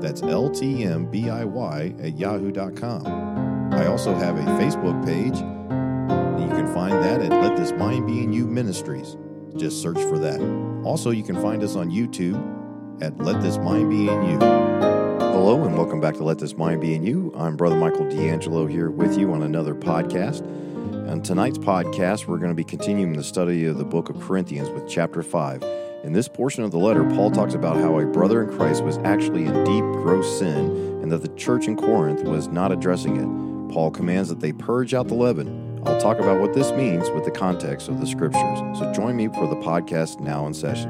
That's ltmbiy at yahoo.com. I also have a Facebook page. You can find that at Let This Mind Be in You Ministries. Just search for that. Also, you can find us on YouTube at Let This Mind Be in You. Hello, and welcome back to Let This Mind Be in You. I'm Brother Michael D'Angelo here with you on another podcast. On tonight's podcast, we're going to be continuing the study of the book of Corinthians with chapter 5. In this portion of the letter, Paul talks about how a brother in Christ was actually in deep, gross sin and that the church in Corinth was not addressing it. Paul commands that they purge out the leaven. I'll talk about what this means with the context of the scriptures. So join me for the podcast now in session.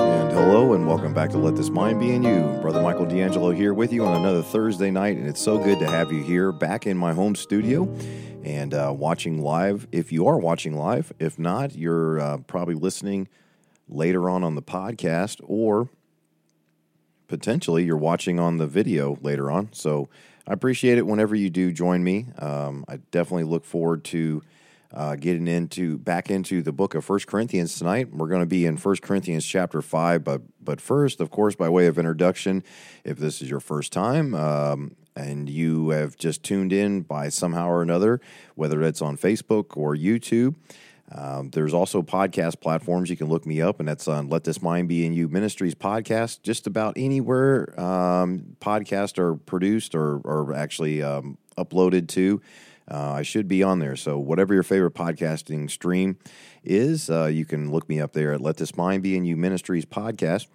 And hello, and welcome back to Let This Mind Be in You. Brother Michael D'Angelo here with you on another Thursday night, and it's so good to have you here back in my home studio and uh, watching live. If you are watching live, if not, you're uh, probably listening later on on the podcast, or potentially you're watching on the video later on. So I appreciate it whenever you do join me. Um, I definitely look forward to. Uh, getting into back into the book of First Corinthians tonight. We're going to be in First Corinthians chapter five, but but first, of course, by way of introduction, if this is your first time, um, and you have just tuned in by somehow or another, whether it's on Facebook or YouTube. Um, there's also podcast platforms. You can look me up, and that's on Let This Mind Be in You Ministries podcast. Just about anywhere um, podcasts are produced or, or actually um, uploaded to. Uh, I should be on there. So, whatever your favorite podcasting stream is, uh, you can look me up there at Let This Mind Be in You Ministries podcast.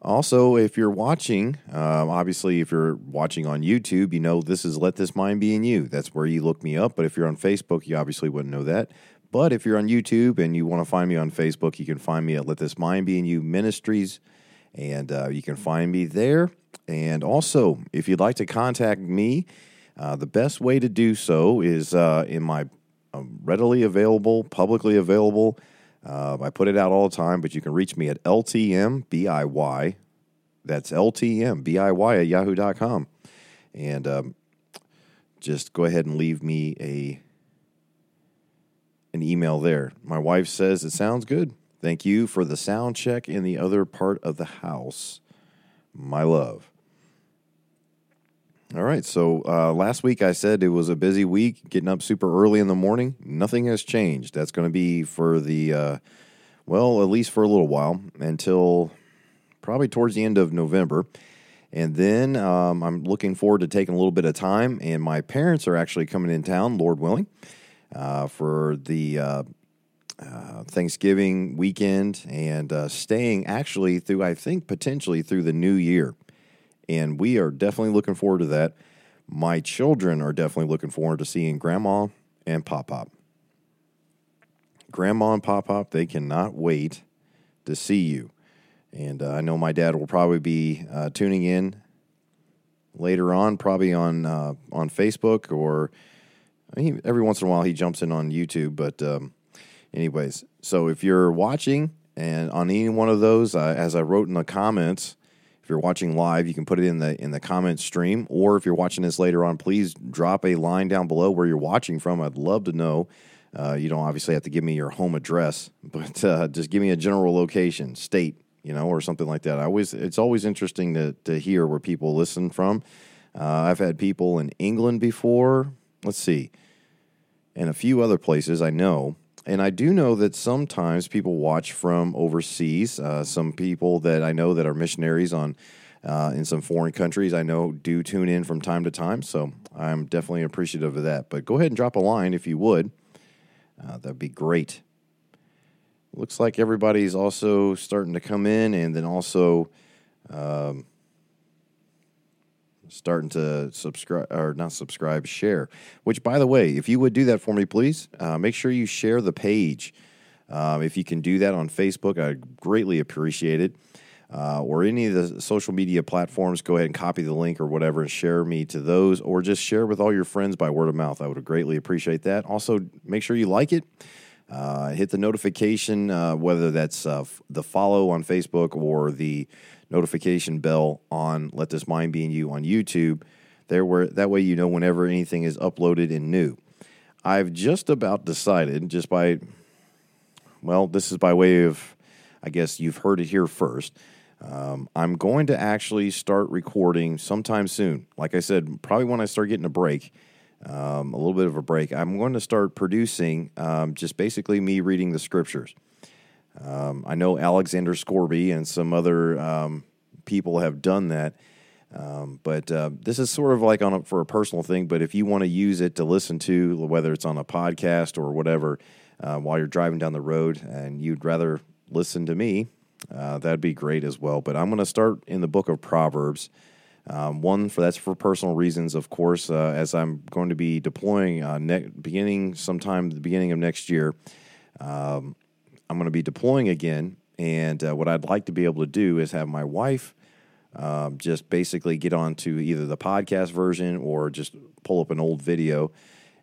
Also, if you're watching, uh, obviously, if you're watching on YouTube, you know this is Let This Mind Be in You. That's where you look me up. But if you're on Facebook, you obviously wouldn't know that. But if you're on YouTube and you want to find me on Facebook, you can find me at Let This Mind Be in You Ministries. And uh, you can find me there. And also, if you'd like to contact me, uh, the best way to do so is uh, in my um, readily available, publicly available. Uh, I put it out all the time, but you can reach me at LTMBIY. That's LTMBIY at yahoo.com. And um, just go ahead and leave me a an email there. My wife says it sounds good. Thank you for the sound check in the other part of the house. My love. All right. So uh, last week I said it was a busy week, getting up super early in the morning. Nothing has changed. That's going to be for the, uh, well, at least for a little while until probably towards the end of November. And then um, I'm looking forward to taking a little bit of time. And my parents are actually coming in town, Lord willing, uh, for the uh, uh, Thanksgiving weekend and uh, staying actually through, I think, potentially through the new year and we are definitely looking forward to that. My children are definitely looking forward to seeing Grandma and Pop Pop. Grandma and Pop Pop, they cannot wait to see you. And uh, I know my dad will probably be uh, tuning in later on, probably on uh, on Facebook or he, every once in a while he jumps in on YouTube. But um, anyways, so if you're watching and on any one of those, uh, as I wrote in the comments, if you're watching live, you can put it in the in the comment stream, or if you're watching this later on, please drop a line down below where you're watching from. I'd love to know. Uh, you don't obviously have to give me your home address, but uh, just give me a general location, state, you know, or something like that. I always it's always interesting to to hear where people listen from. Uh, I've had people in England before. Let's see, and a few other places I know. And I do know that sometimes people watch from overseas. Uh, some people that I know that are missionaries on uh, in some foreign countries, I know do tune in from time to time. So I'm definitely appreciative of that. But go ahead and drop a line if you would. Uh, that'd be great. Looks like everybody's also starting to come in, and then also. Um, starting to subscribe or not subscribe, share. Which, by the way, if you would do that for me, please uh, make sure you share the page. Um, if you can do that on Facebook, I greatly appreciate it. uh, or any of the social media platforms, go ahead and copy the link or whatever and share me to those, or just share with all your friends by word of mouth. I would greatly appreciate that. Also, make sure you like it. Uh, hit the notification, uh, whether that's uh, the follow on Facebook or the notification bell on Let This Mind Be in You on YouTube. There, where that way you know whenever anything is uploaded and new. I've just about decided, just by, well, this is by way of, I guess you've heard it here first. Um, I'm going to actually start recording sometime soon. Like I said, probably when I start getting a break, um, a little bit of a break, I'm going to start producing um, just basically me reading the scriptures. Um, I know Alexander Scourby and some other um, people have done that. Um, but uh, this is sort of like on a, for a personal thing. But if you want to use it to listen to, whether it's on a podcast or whatever, uh, while you're driving down the road, and you'd rather listen to me, uh, that'd be great as well. But I'm going to start in the book of Proverbs. Um, one for that's for personal reasons, of course, uh, as I'm going to be deploying uh, ne- beginning sometime the beginning of next year. Um, I'm going to be deploying again, and uh, what I'd like to be able to do is have my wife um, just basically get onto either the podcast version or just pull up an old video,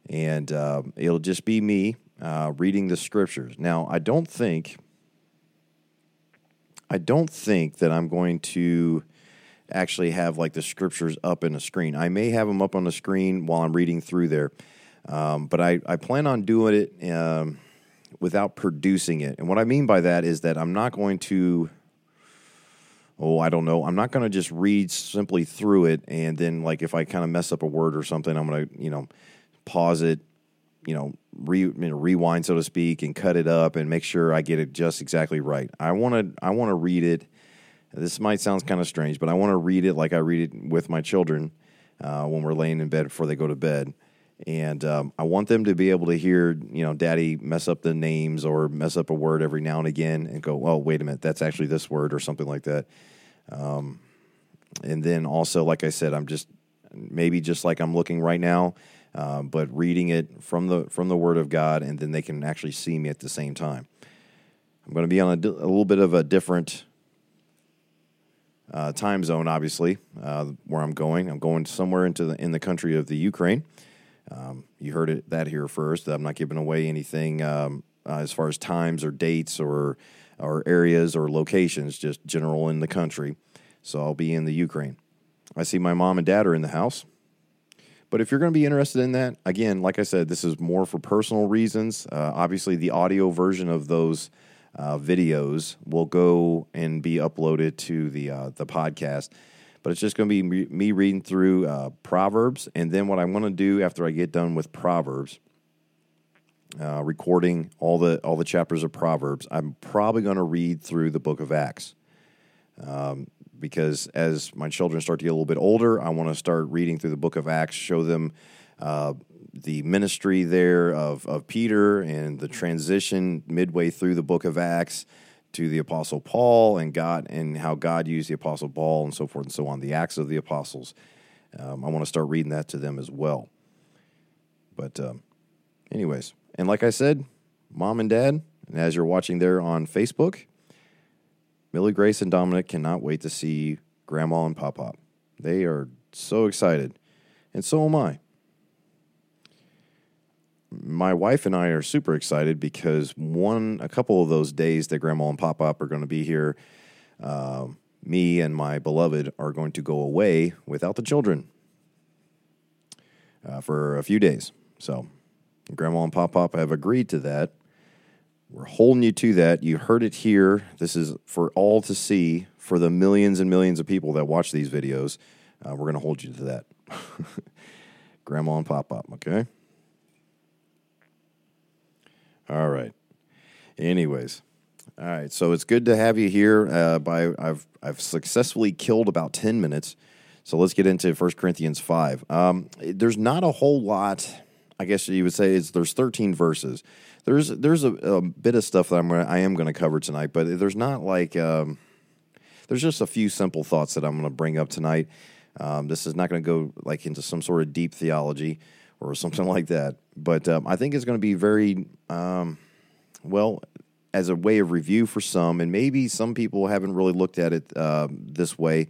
and uh, it'll just be me uh, reading the scriptures. Now, I don't think, I don't think that I'm going to actually have like the scriptures up in a screen. I may have them up on the screen while I'm reading through there, um, but I, I plan on doing it um, without producing it. And what I mean by that is that I'm not going to oh, I don't know. I'm not going to just read simply through it and then, like, if I kind of mess up a word or something, I'm going to, you know, pause it, you know, re, you know, rewind, so to speak, and cut it up and make sure I get it just exactly right. I want to, I want to read it. This might sound kind of strange, but I want to read it like I read it with my children uh, when we're laying in bed before they go to bed. And um, I want them to be able to hear, you know, daddy mess up the names or mess up a word every now and again and go, well, wait a minute, that's actually this word or something like that. Um, and then also, like I said, I'm just maybe just like I'm looking right now, uh, but reading it from the from the Word of God, and then they can actually see me at the same time. I'm going to be on a, a little bit of a different uh, time zone, obviously, uh, where I'm going. I'm going somewhere into the in the country of the Ukraine. Um, you heard it that here first. I'm not giving away anything um, uh, as far as times or dates or or areas or locations, just general in the country. So I'll be in the Ukraine. I see my mom and dad are in the house. But if you're going to be interested in that, again, like I said, this is more for personal reasons. Uh, obviously, the audio version of those uh, videos will go and be uploaded to the uh, the podcast. But it's just going to be me, reading through uh, Proverbs, and then what I'm going to do after I get done with Proverbs, uh, recording all the all the chapters of Proverbs, I'm probably going to read through the Book of Acts. Um, because as my children start to get a little bit older, I want to start reading through the Book of Acts, show them uh, the ministry there of, of Peter and the transition midway through the book of Acts to the Apostle Paul and God and how God used the Apostle Paul and so forth and so on, the Acts of the Apostles. Um, I want to start reading that to them as well. But, um, anyways, and like I said, mom and dad, and as you're watching there on Facebook, Millie Grace and Dominic cannot wait to see Grandma and Pop Pop. They are so excited, and so am I my wife and I are super excited because one, a couple of those days that Grandma and Pop Pop are going to be here, uh, me and my beloved are going to go away without the children uh, for a few days. So, Grandma and Pop Pop have agreed to that. We're holding you to that. You heard it here. This is for all to see for the millions and millions of people that watch these videos. Uh, we're going to hold you to that. Grandma and Pop Pop, okay? All right. Anyways, all right. So it's good to have you here. Uh, by I've I've successfully killed about ten minutes. So let's get into 1 Corinthians five. Um, there's not a whole lot. I guess you would say is there's 13 verses. There's there's a, a bit of stuff that I'm gonna, I am going to cover tonight, but there's not like um, there's just a few simple thoughts that I'm going to bring up tonight. Um, this is not going to go like into some sort of deep theology or something like that. But um, I think it's going to be very um, well as a way of review for some, and maybe some people haven't really looked at it uh, this way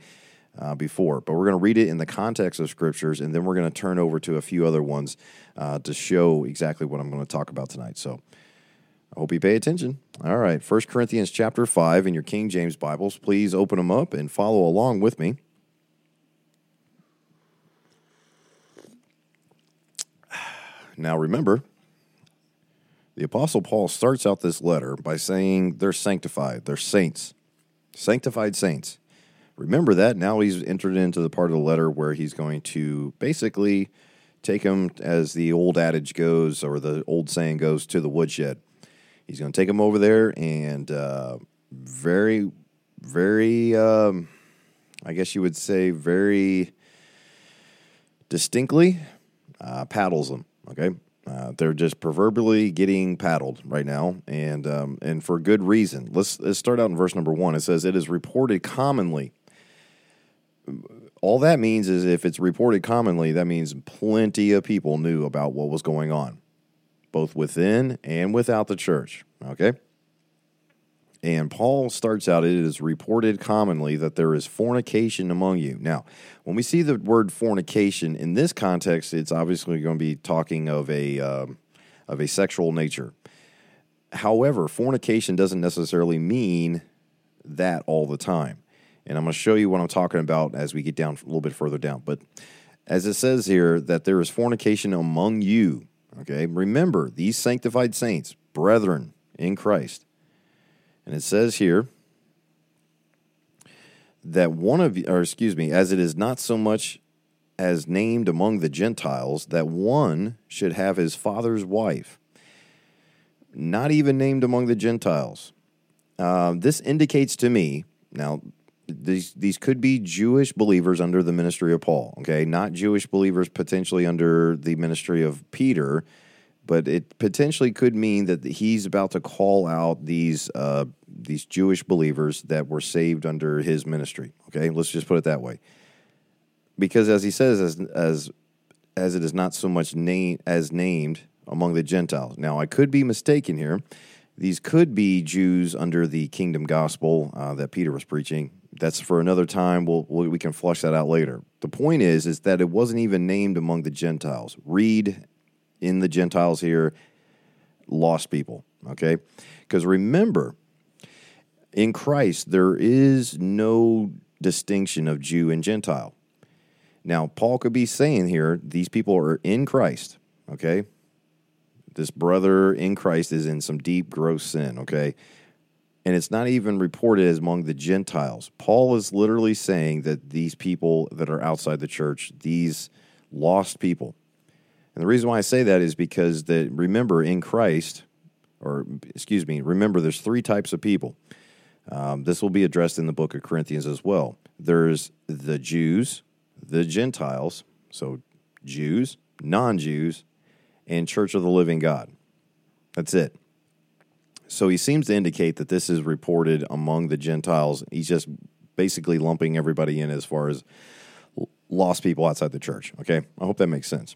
uh, before. But we're going to read it in the context of scriptures, and then we're going to turn over to a few other ones uh, to show exactly what I'm going to talk about tonight. So I hope you pay attention. All right, 1 Corinthians chapter 5 in your King James Bibles. Please open them up and follow along with me. Now remember, the Apostle Paul starts out this letter by saying they're sanctified, they're saints, sanctified saints. Remember that. Now he's entered into the part of the letter where he's going to basically take them, as the old adage goes, or the old saying goes, to the woodshed. He's going to take them over there and uh, very, very, um, I guess you would say, very distinctly uh, paddles them. Okay, uh, they're just proverbially getting paddled right now, and um, and for good reason. Let's let's start out in verse number one. It says, "It is reported commonly." All that means is if it's reported commonly, that means plenty of people knew about what was going on, both within and without the church. Okay. And Paul starts out, it is reported commonly that there is fornication among you. Now, when we see the word fornication in this context, it's obviously going to be talking of a, um, of a sexual nature. However, fornication doesn't necessarily mean that all the time. And I'm going to show you what I'm talking about as we get down a little bit further down. But as it says here, that there is fornication among you. Okay, remember these sanctified saints, brethren in Christ and it says here that one of or excuse me, as it is not so much as named among the Gentiles, that one should have his father's wife. Not even named among the Gentiles. Uh, this indicates to me now these these could be Jewish believers under the ministry of Paul, okay, not Jewish believers potentially under the ministry of Peter, but it potentially could mean that he's about to call out these uh, these Jewish believers that were saved under his ministry. Okay, let's just put it that way. Because as he says, as as as it is not so much name as named among the Gentiles. Now, I could be mistaken here. These could be Jews under the kingdom gospel uh, that Peter was preaching. That's for another time. We'll, we can flush that out later. The point is, is that it wasn't even named among the Gentiles. Read in the Gentiles here, lost people. Okay, because remember, in Christ, there is no distinction of Jew and Gentile. Now, Paul could be saying here, these people are in Christ, okay? This brother in Christ is in some deep, gross sin, okay? And it's not even reported as among the Gentiles. Paul is literally saying that these people that are outside the church, these lost people, and the reason why I say that is because that remember in Christ, or excuse me, remember there's three types of people. Um, this will be addressed in the book of Corinthians as well. There's the Jews, the Gentiles, so Jews, non Jews, and Church of the Living God. That's it. So he seems to indicate that this is reported among the Gentiles. He's just basically lumping everybody in as far as lost people outside the church. Okay, I hope that makes sense.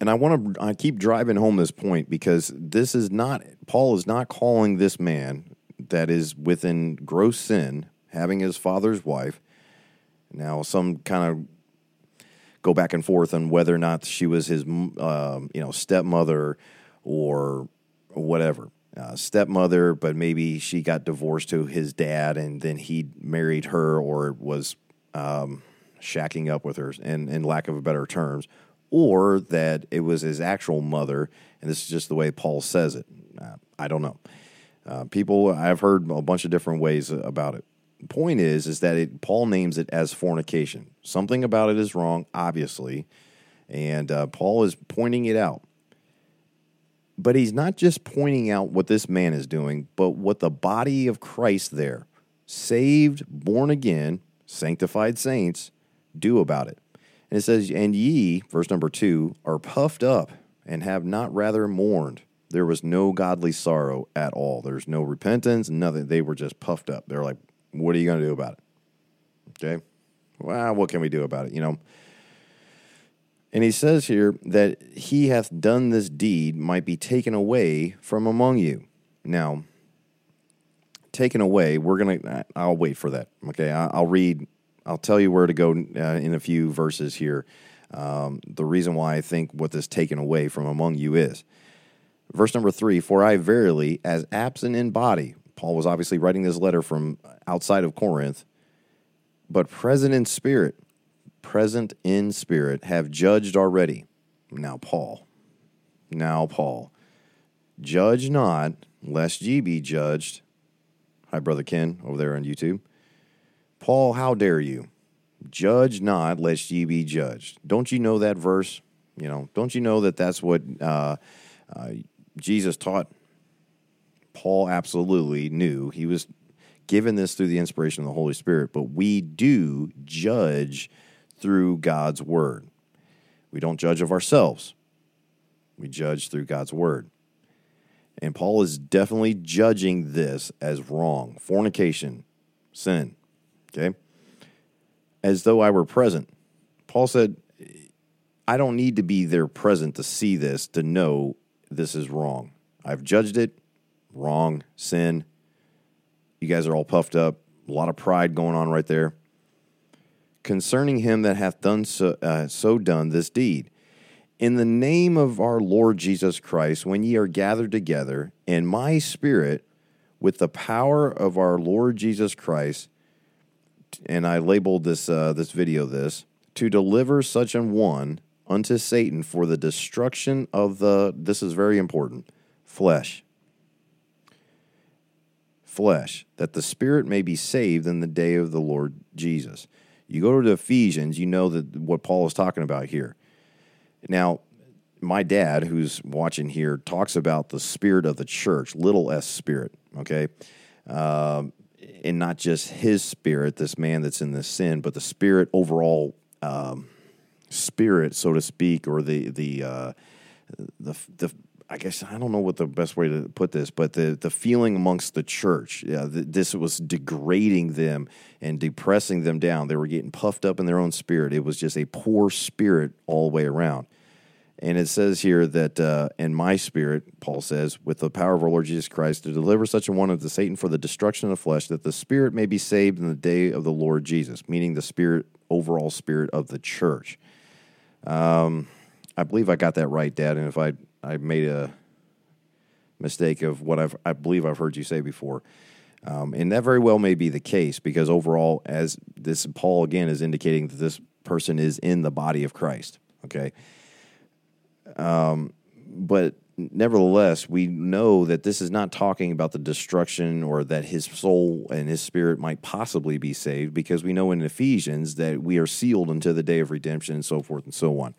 And I want to I keep driving home this point because this is not Paul is not calling this man that is within gross sin, having his father's wife. Now, some kind of go back and forth on whether or not she was his, um, you know, stepmother or whatever. Uh, stepmother, but maybe she got divorced to his dad, and then he married her, or was um, shacking up with her, in, in lack of a better terms, or that it was his actual mother, and this is just the way Paul says it. Uh, I don't know. Uh, people, I've heard a bunch of different ways about it. The point is, is that it, Paul names it as fornication. Something about it is wrong, obviously, and uh, Paul is pointing it out. But he's not just pointing out what this man is doing, but what the body of Christ there, saved, born again, sanctified saints, do about it. And it says, And ye, verse number two, are puffed up and have not rather mourned there was no godly sorrow at all. There's no repentance, nothing. They were just puffed up. They're like, what are you going to do about it? Okay. Well, what can we do about it? You know. And he says here that he hath done this deed might be taken away from among you. Now, taken away, we're going to, I'll wait for that. Okay. I'll read, I'll tell you where to go uh, in a few verses here. Um, the reason why I think what this taken away from among you is. Verse number three For I verily, as absent in body, Paul was obviously writing this letter from outside of Corinth, but present in spirit, present in spirit, have judged already. Now, Paul, now, Paul, judge not, lest ye be judged. Hi, Brother Ken, over there on YouTube. Paul, how dare you? Judge not, lest ye be judged. Don't you know that verse? You know, don't you know that that's what uh, uh, Jesus taught? Paul absolutely knew. He was given this through the inspiration of the Holy Spirit, but we do judge through God's word. We don't judge of ourselves, we judge through God's word. And Paul is definitely judging this as wrong fornication, sin. Okay? As though I were present. Paul said, I don't need to be there present to see this, to know this is wrong. I've judged it, wrong, sin. You guys are all puffed up, a lot of pride going on right there concerning him that hath done so, uh, so done this deed. In the name of our Lord Jesus Christ, when ye are gathered together, in my spirit, with the power of our Lord Jesus Christ, and I labeled this uh, this video this to deliver such an one unto Satan for the destruction of the this is very important flesh flesh that the spirit may be saved in the day of the Lord Jesus. You go to Ephesians, you know that what Paul is talking about here. Now, my dad, who's watching here, talks about the spirit of the church, little s spirit, okay? Um, and not just his spirit, this man that's in this sin, but the spirit overall, um, spirit, so to speak, or the the uh, the the I guess I don't know what the best way to put this, but the the feeling amongst the church, yeah, the, this was degrading them and depressing them down. They were getting puffed up in their own spirit. It was just a poor spirit all the way around. And it says here that, uh, in my spirit, Paul says, with the power of our Lord Jesus Christ, to deliver such a one unto Satan for the destruction of the flesh, that the spirit may be saved in the day of the Lord Jesus, meaning the spirit, overall spirit of the church. Um, I believe I got that right, Dad. And if I I made a mistake of what I've, I believe I've heard you say before. Um, and that very well may be the case because overall, as this Paul again is indicating that this person is in the body of Christ. Okay. Um, but nevertheless, we know that this is not talking about the destruction or that his soul and his spirit might possibly be saved because we know in Ephesians that we are sealed until the day of redemption and so forth and so on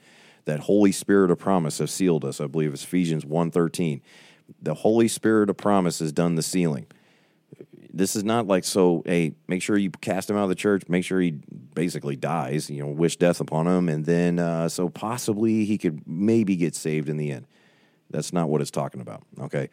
that Holy Spirit of promise has sealed us. I believe it's Ephesians 1.13. The Holy Spirit of promise has done the sealing. This is not like, so, hey, make sure you cast him out of the church, make sure he basically dies, you know, wish death upon him, and then uh, so possibly he could maybe get saved in the end. That's not what it's talking about, okay?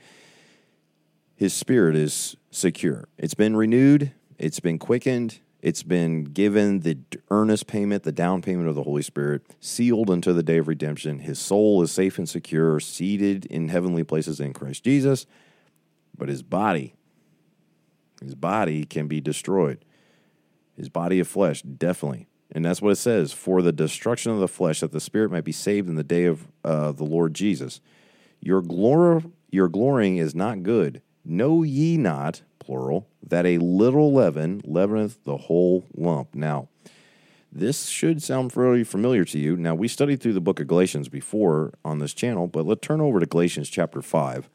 His spirit is secure. It's been renewed, it's been quickened, it's been given the earnest payment, the down payment of the Holy Spirit, sealed unto the day of redemption. His soul is safe and secure, seated in heavenly places in Christ Jesus. But his body, his body can be destroyed. His body of flesh, definitely. And that's what it says for the destruction of the flesh, that the spirit might be saved in the day of uh, the Lord Jesus. Your, glor- your glorying is not good. Know ye not plural, that a little leaven leaveneth the whole lump. Now, this should sound fairly familiar to you. Now, we studied through the book of Galatians before on this channel, but let's turn over to Galatians chapter 5.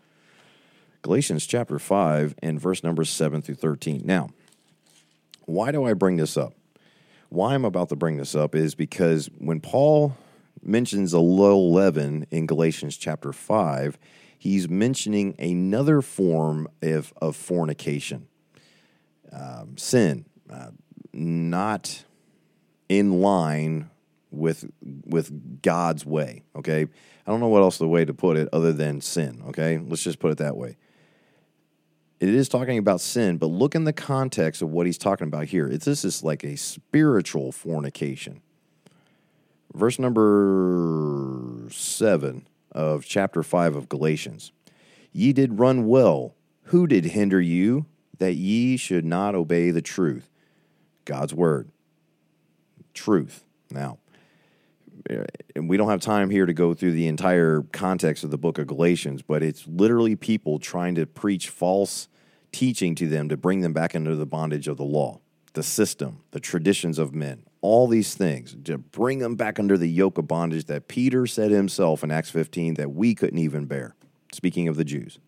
Galatians chapter 5 and verse numbers 7 through 13. Now, why do I bring this up? Why I'm about to bring this up is because when Paul mentions a little leaven in Galatians chapter 5, he's mentioning another form of, of fornication, um, sin, uh, not in line with with God's way. Okay, I don't know what else the way to put it other than sin. Okay, let's just put it that way. It is talking about sin, but look in the context of what he's talking about here. It's this is like a spiritual fornication. Verse number seven of chapter 5 of Galatians. Ye did run well. Who did hinder you that ye should not obey the truth? God's word. Truth. Now, Uh, and we don't have time here to go through the entire context of the book of Galatians, but it's literally people trying to preach false teaching to them to bring them back into the bondage of the law, the system, the traditions of men, all these things to bring them back under the yoke of bondage that Peter said himself in Acts 15 that we couldn't even bear, speaking of the Jews.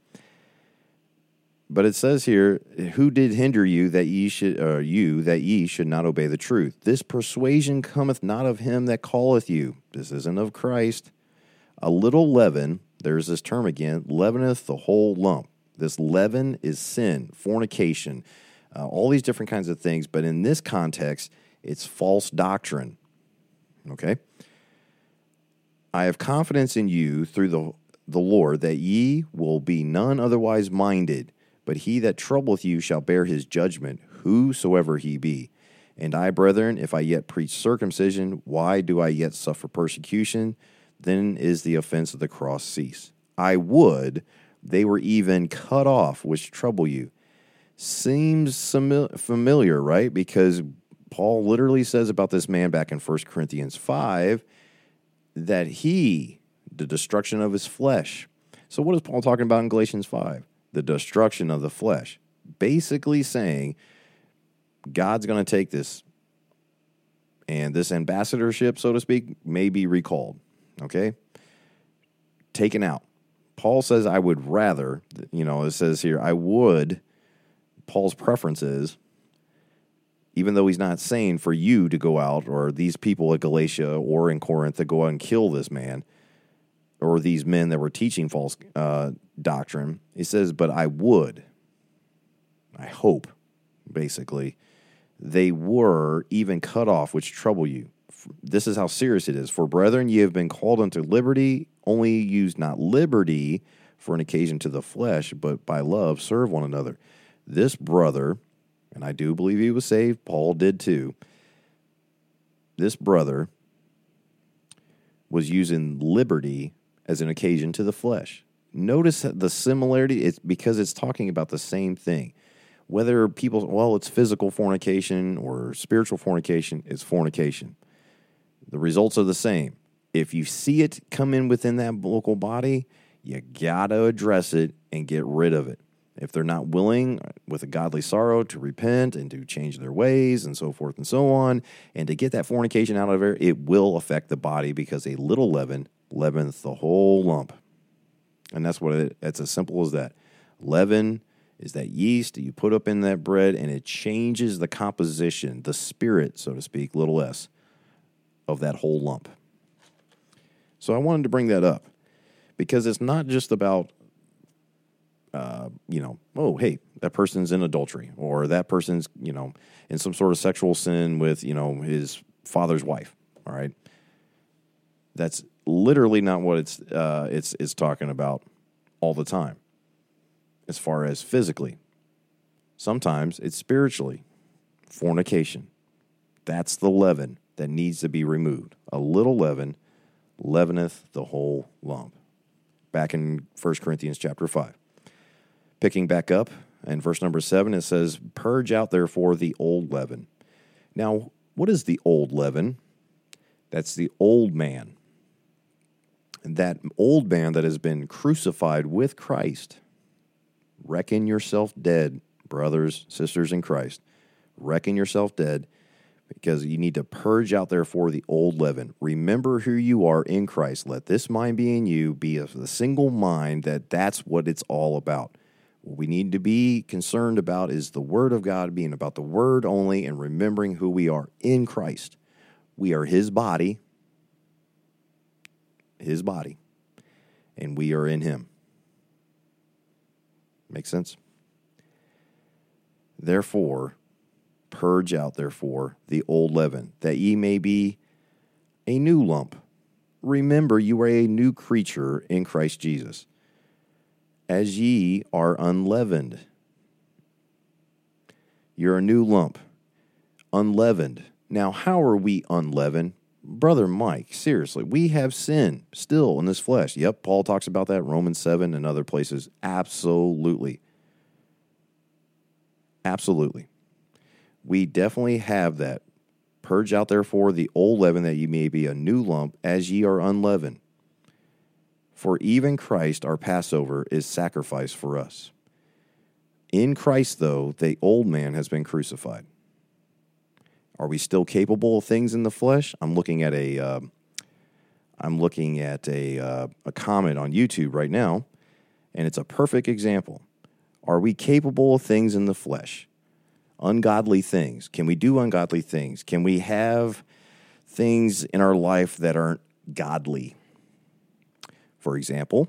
But it says here, "Who did hinder you that ye should, uh, you that ye should not obey the truth? This persuasion cometh not of him that calleth you. This isn't of Christ. A little leaven. There's this term again. Leaveneth the whole lump. This leaven is sin, fornication, uh, all these different kinds of things. But in this context, it's false doctrine. Okay. I have confidence in you through the the Lord that ye will be none otherwise minded but he that troubleth you shall bear his judgment, whosoever he be. And I, brethren, if I yet preach circumcision, why do I yet suffer persecution? Then is the offense of the cross cease. I would they were even cut off, which trouble you. Seems familiar, right? Because Paul literally says about this man back in 1 Corinthians 5 that he, the destruction of his flesh. So, what is Paul talking about in Galatians 5? The destruction of the flesh. Basically saying, God's going to take this, and this ambassadorship, so to speak, may be recalled. Okay? Taken out. Paul says, I would rather, you know, it says here, I would, Paul's preference is, even though he's not saying for you to go out or these people at Galatia or in Corinth to go out and kill this man or these men that were teaching false uh, doctrine. He says, But I would, I hope, basically, they were even cut off, which trouble you. This is how serious it is. For brethren, ye have been called unto liberty, only use not liberty for an occasion to the flesh, but by love serve one another. This brother, and I do believe he was saved, Paul did too. This brother was using liberty as an occasion to the flesh. Notice the similarity. It's because it's talking about the same thing. Whether people, well, it's physical fornication or spiritual fornication, it's fornication. The results are the same. If you see it come in within that local body, you gotta address it and get rid of it. If they're not willing, uh, with a godly sorrow, to repent and to change their ways and so forth and so on, and to get that fornication out of there, it will affect the body because a little leaven leaveneth the whole lump. And that's what it, it's as simple as that. Leaven is that yeast that you put up in that bread and it changes the composition, the spirit, so to speak, little s, of that whole lump. So I wanted to bring that up because it's not just about, uh, you know, oh, hey, that person's in adultery or that person's, you know, in some sort of sexual sin with, you know, his father's wife. All right. That's literally not what it's uh, it's it's talking about all the time. As far as physically, sometimes it's spiritually. Fornication. That's the leaven that needs to be removed. A little leaven leaveneth the whole lump. Back in 1 Corinthians chapter 5. Picking back up in verse number 7, it says, Purge out therefore the old leaven. Now, what is the old leaven? That's the old man that old man that has been crucified with Christ. Reckon yourself dead, brothers, sisters in Christ. Reckon yourself dead because you need to purge out therefore the old leaven. Remember who you are in Christ. Let this mind be in you. Be of the single mind that that's what it's all about. What we need to be concerned about is the Word of God being about the Word only and remembering who we are in Christ. We are His body, his body, and we are in him. Make sense? Therefore, purge out, therefore, the old leaven, that ye may be a new lump. Remember, you are a new creature in Christ Jesus, as ye are unleavened. You're a new lump, unleavened. Now, how are we unleavened? Brother Mike, seriously, we have sin still in this flesh. Yep, Paul talks about that, Romans 7 and other places. Absolutely. Absolutely. We definitely have that. Purge out therefore the old leaven that ye may be a new lump, as ye are unleavened. For even Christ, our Passover, is sacrificed for us. In Christ, though, the old man has been crucified. Are we still capable of things in the flesh? I'm looking at a, am uh, looking at a, uh, a comment on YouTube right now, and it's a perfect example. Are we capable of things in the flesh? Ungodly things. Can we do ungodly things? Can we have things in our life that aren't godly? For example,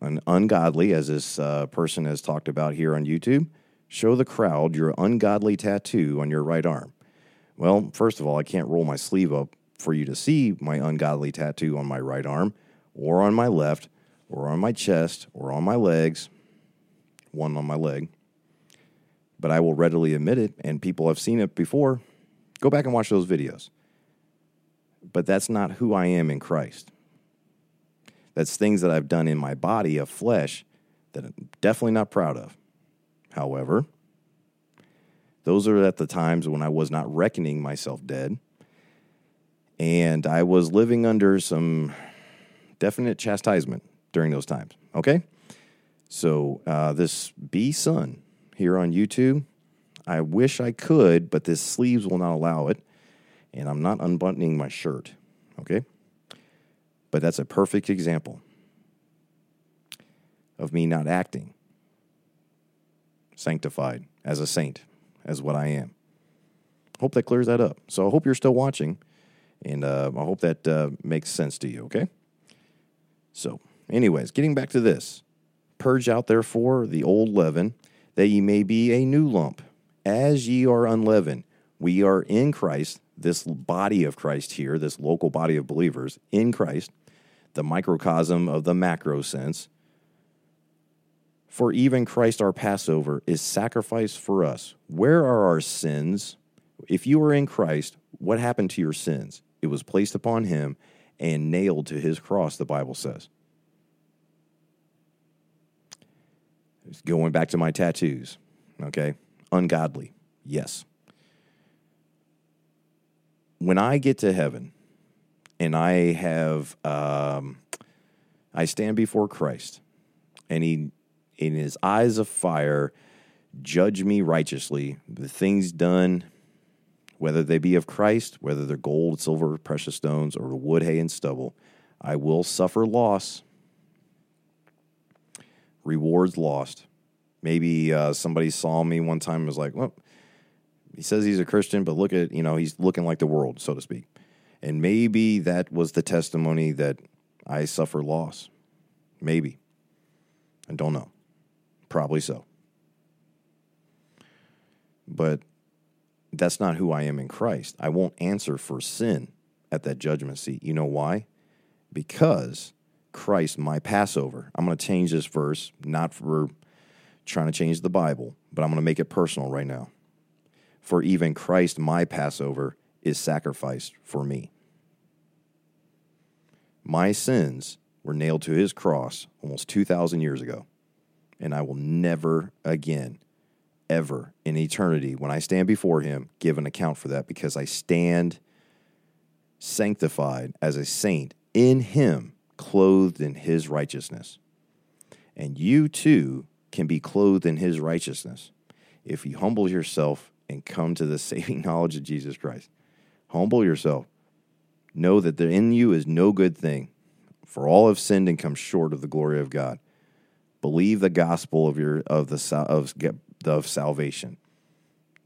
an ungodly, as this uh, person has talked about here on YouTube, show the crowd your ungodly tattoo on your right arm. Well, first of all, I can't roll my sleeve up for you to see my ungodly tattoo on my right arm, or on my left, or on my chest, or on my legs, one on my leg. But I will readily admit it, and people have seen it before. Go back and watch those videos. But that's not who I am in Christ. That's things that I've done in my body of flesh that I'm definitely not proud of. However, those are at the times when I was not reckoning myself dead. And I was living under some definite chastisement during those times. Okay? So, uh, this B Sun here on YouTube, I wish I could, but this sleeves will not allow it. And I'm not unbuttoning my shirt. Okay? But that's a perfect example of me not acting sanctified as a saint, as what I am. Hope that clears that up. So I hope you're still watching, and uh, I hope that uh, makes sense to you, okay? So, anyways, getting back to this Purge out therefore the old leaven, that ye may be a new lump, as ye are unleavened. We are in Christ, this body of Christ here, this local body of believers in Christ the microcosm of the macro sense. For even Christ our Passover is sacrificed for us. Where are our sins? If you are in Christ, what happened to your sins? It was placed upon him and nailed to his cross, the Bible says. Going back to my tattoos, okay? Ungodly, yes. When I get to heaven, and I have um, I stand before Christ, and He in His eyes of fire judge me righteously. The things done, whether they be of Christ, whether they're gold, silver, precious stones, or wood, hay, and stubble, I will suffer loss. Rewards lost. Maybe uh, somebody saw me one time and was like, well, he says he's a Christian, but look at, you know, he's looking like the world, so to speak. And maybe that was the testimony that I suffer loss. Maybe. I don't know. Probably so. But that's not who I am in Christ. I won't answer for sin at that judgment seat. You know why? Because Christ, my Passover. I'm going to change this verse, not for trying to change the Bible, but I'm going to make it personal right now. For even Christ, my Passover, is sacrificed for me. My sins were nailed to his cross almost 2,000 years ago, and I will never again, ever in eternity, when I stand before him, give an account for that because I stand sanctified as a saint in him, clothed in his righteousness. And you too can be clothed in his righteousness if you humble yourself and come to the saving knowledge of Jesus Christ. Humble yourself. Know that there in you is no good thing, for all have sinned and come short of the glory of God. Believe the gospel of your of the of, of salvation.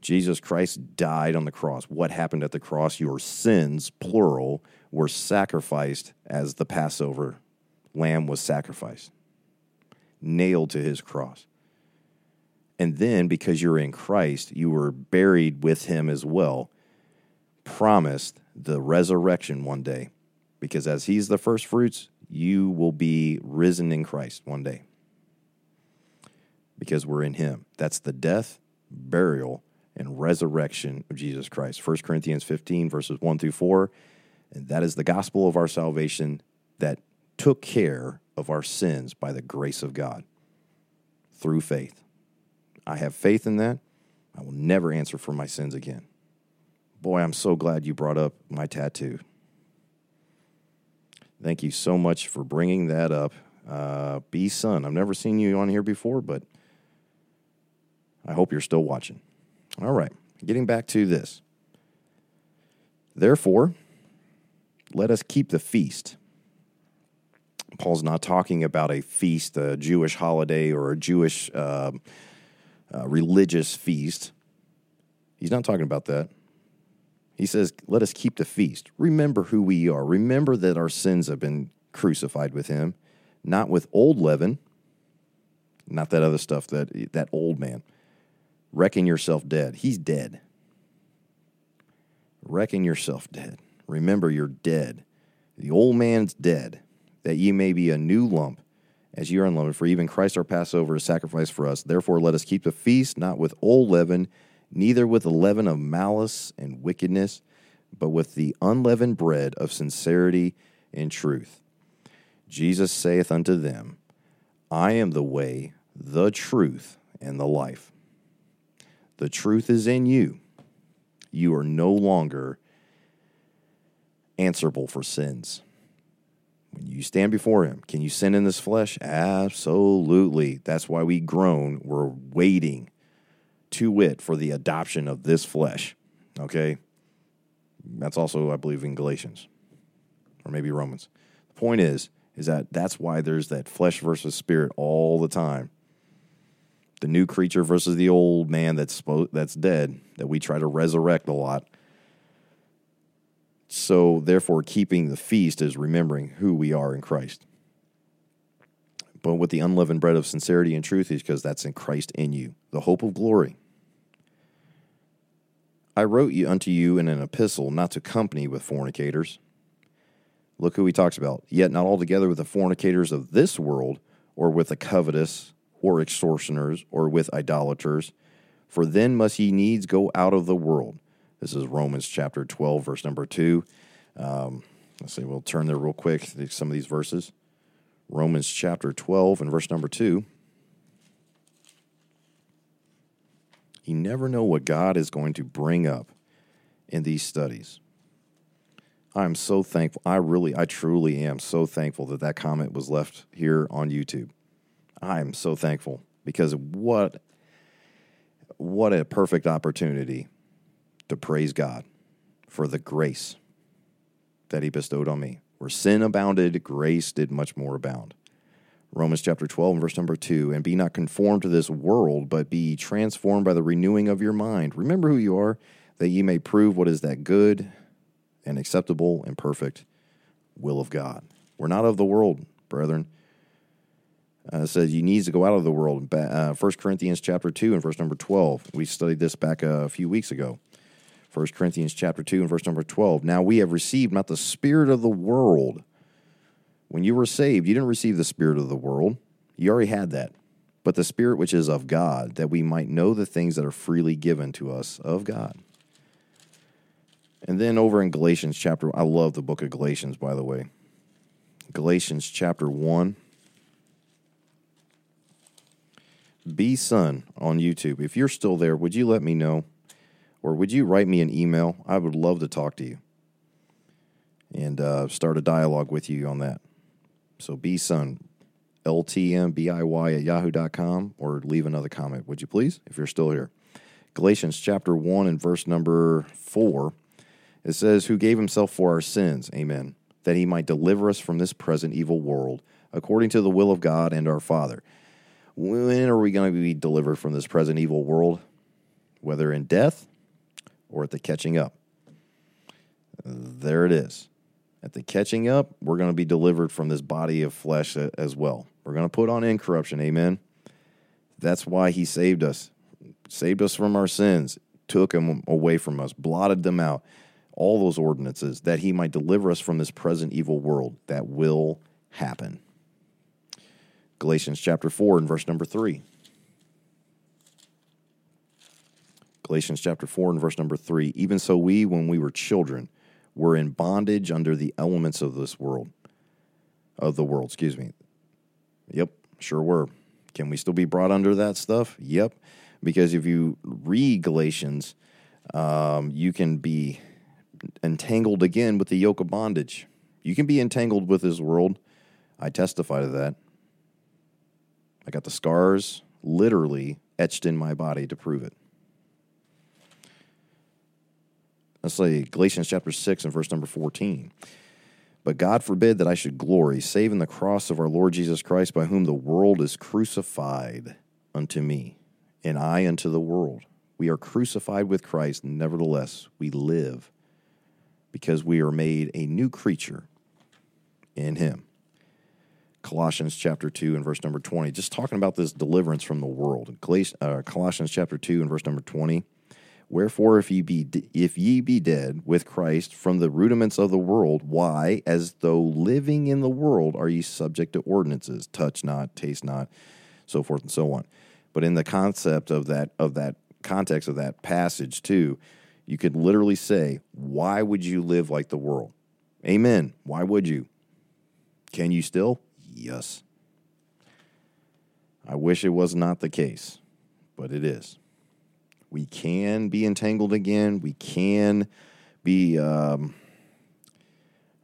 Jesus Christ died on the cross. What happened at the cross? Your sins, plural, were sacrificed as the Passover lamb was sacrificed, nailed to his cross. And then, because you're in Christ, you were buried with him as well promised the resurrection one day because as he's the first fruits, you will be risen in Christ one day because we're in him. That's the death, burial, and resurrection of Jesus Christ. 1 Corinthians 15, verses 1 through 4. And that is the gospel of our salvation that took care of our sins by the grace of God through faith. I have faith in that. I will never answer for my sins again. Boy, I'm so glad you brought up my tattoo. Thank you so much for bringing that up. Uh, B Sun, I've never seen you on here before, but I hope you're still watching. All right, getting back to this. Therefore, let us keep the feast. Paul's not talking about a feast, a Jewish holiday, or a Jewish uh, uh, religious feast. He's not talking about that. He says, Let us keep the feast. Remember who we are. Remember that our sins have been crucified with him, not with old leaven, not that other stuff, that, that old man. Reckon yourself dead. He's dead. Reckon yourself dead. Remember, you're dead. The old man's dead, that ye may be a new lump, as ye are unleavened. For even Christ our Passover is sacrificed for us. Therefore, let us keep the feast, not with old leaven, neither with the leaven of malice and wickedness, but with the unleavened bread of sincerity and truth. Jesus saith unto them, I am the way, the truth, and the life. The truth is in you. You are no longer answerable for sins. When you stand before Him, can you sin in this flesh? Absolutely. That's why we groan. We're waiting to wit for the adoption of this flesh. Okay? That's also, I believe, in Galatians or maybe Romans. The point is, is that that's why there's that flesh versus spirit all the time. The new creature versus the old man that's that's dead that we try to resurrect a lot. So therefore, keeping the feast is remembering who we are in Christ. But with the unleavened bread of sincerity and truth is because that's in Christ in you, the hope of glory. I wrote you unto you in an epistle not to company with fornicators. Look who he talks about. Yet not altogether with the fornicators of this world, or with the covetous, or extortioners, or with idolaters, for then must ye needs go out of the world. This is Romans chapter 12, verse number 2. Um, let's see, we'll turn there real quick, some of these verses. Romans chapter 12 and verse number 2. You never know what God is going to bring up in these studies. I'm so thankful. I really, I truly am so thankful that that comment was left here on YouTube. I am so thankful because what what a perfect opportunity to praise God for the grace that he bestowed on me. Where sin abounded, grace did much more abound. Romans chapter 12 and verse number 2 and be not conformed to this world but be transformed by the renewing of your mind remember who you are that ye may prove what is that good and acceptable and perfect will of God we're not of the world brethren uh, says you need to go out of the world uh, 1 Corinthians chapter 2 and verse number 12 we studied this back a few weeks ago 1 Corinthians chapter 2 and verse number 12 now we have received not the spirit of the world when you were saved, you didn't receive the spirit of the world. You already had that. But the spirit which is of God, that we might know the things that are freely given to us of God. And then over in Galatians chapter, I love the book of Galatians, by the way. Galatians chapter 1. B Sun on YouTube. If you're still there, would you let me know? Or would you write me an email? I would love to talk to you and uh, start a dialogue with you on that. So B Sun, LTMBIY at yahoo.com, or leave another comment, would you please, if you're still here. Galatians chapter 1 and verse number 4, it says, Who gave himself for our sins, amen, that he might deliver us from this present evil world, according to the will of God and our Father. When are we going to be delivered from this present evil world? Whether in death or at the catching up. There it is. At the catching up, we're going to be delivered from this body of flesh as well. We're going to put on incorruption. Amen. That's why he saved us, saved us from our sins, took them away from us, blotted them out. All those ordinances that he might deliver us from this present evil world that will happen. Galatians chapter 4 and verse number 3. Galatians chapter 4 and verse number 3. Even so, we, when we were children, were in bondage under the elements of this world. Of the world, excuse me. Yep, sure were. Can we still be brought under that stuff? Yep. Because if you read Galatians, um, you can be entangled again with the yoke of bondage. You can be entangled with this world. I testify to that. I got the scars literally etched in my body to prove it. Let's say Galatians chapter 6 and verse number 14. But God forbid that I should glory, save in the cross of our Lord Jesus Christ, by whom the world is crucified unto me, and I unto the world. We are crucified with Christ, nevertheless, we live because we are made a new creature in Him. Colossians chapter 2 and verse number 20, just talking about this deliverance from the world. Uh, Colossians chapter 2 and verse number 20. Wherefore, if ye be if ye be dead with Christ from the rudiments of the world, why, as though living in the world, are ye subject to ordinances? Touch not, taste not, so forth and so on. But in the concept of that of that context of that passage too, you could literally say, Why would you live like the world? Amen. Why would you? Can you still? Yes. I wish it was not the case, but it is. We can be entangled again. We can be. Um,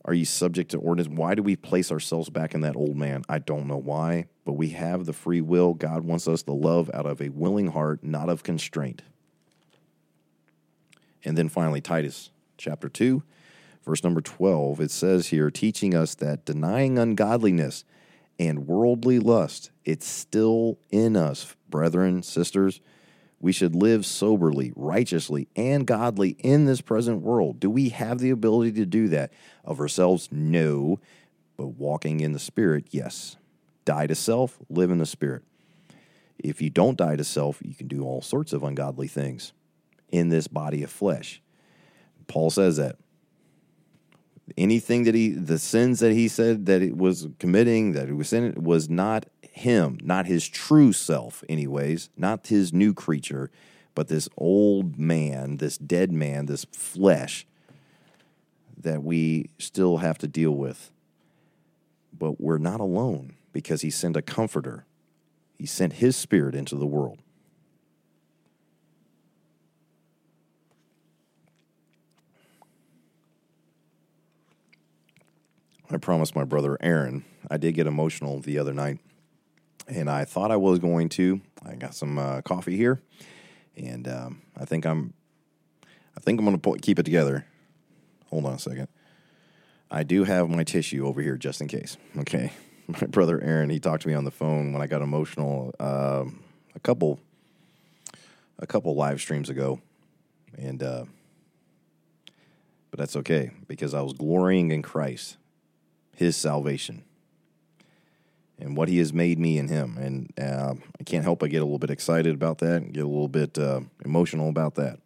are you subject to ordinance? Why do we place ourselves back in that old man? I don't know why, but we have the free will. God wants us to love out of a willing heart, not of constraint. And then finally, Titus chapter 2, verse number 12, it says here, teaching us that denying ungodliness and worldly lust, it's still in us, brethren, sisters. We should live soberly, righteously, and godly in this present world. Do we have the ability to do that? Of ourselves, no. But walking in the Spirit, yes. Die to self, live in the Spirit. If you don't die to self, you can do all sorts of ungodly things in this body of flesh. Paul says that anything that he the sins that he said that it was committing that he was in it was not him not his true self anyways not his new creature but this old man this dead man this flesh that we still have to deal with. But we're not alone because he sent a comforter. He sent his spirit into the world I promised my brother Aaron. I did get emotional the other night, and I thought I was going to. I got some uh, coffee here, and um, I think I'm. I think I'm going to keep it together. Hold on a second. I do have my tissue over here just in case. Okay, my brother Aaron. He talked to me on the phone when I got emotional. Uh, a couple, a couple live streams ago, and uh, but that's okay because I was glorying in Christ his salvation and what he has made me in him. And uh, I can't help but get a little bit excited about that and get a little bit uh, emotional about that.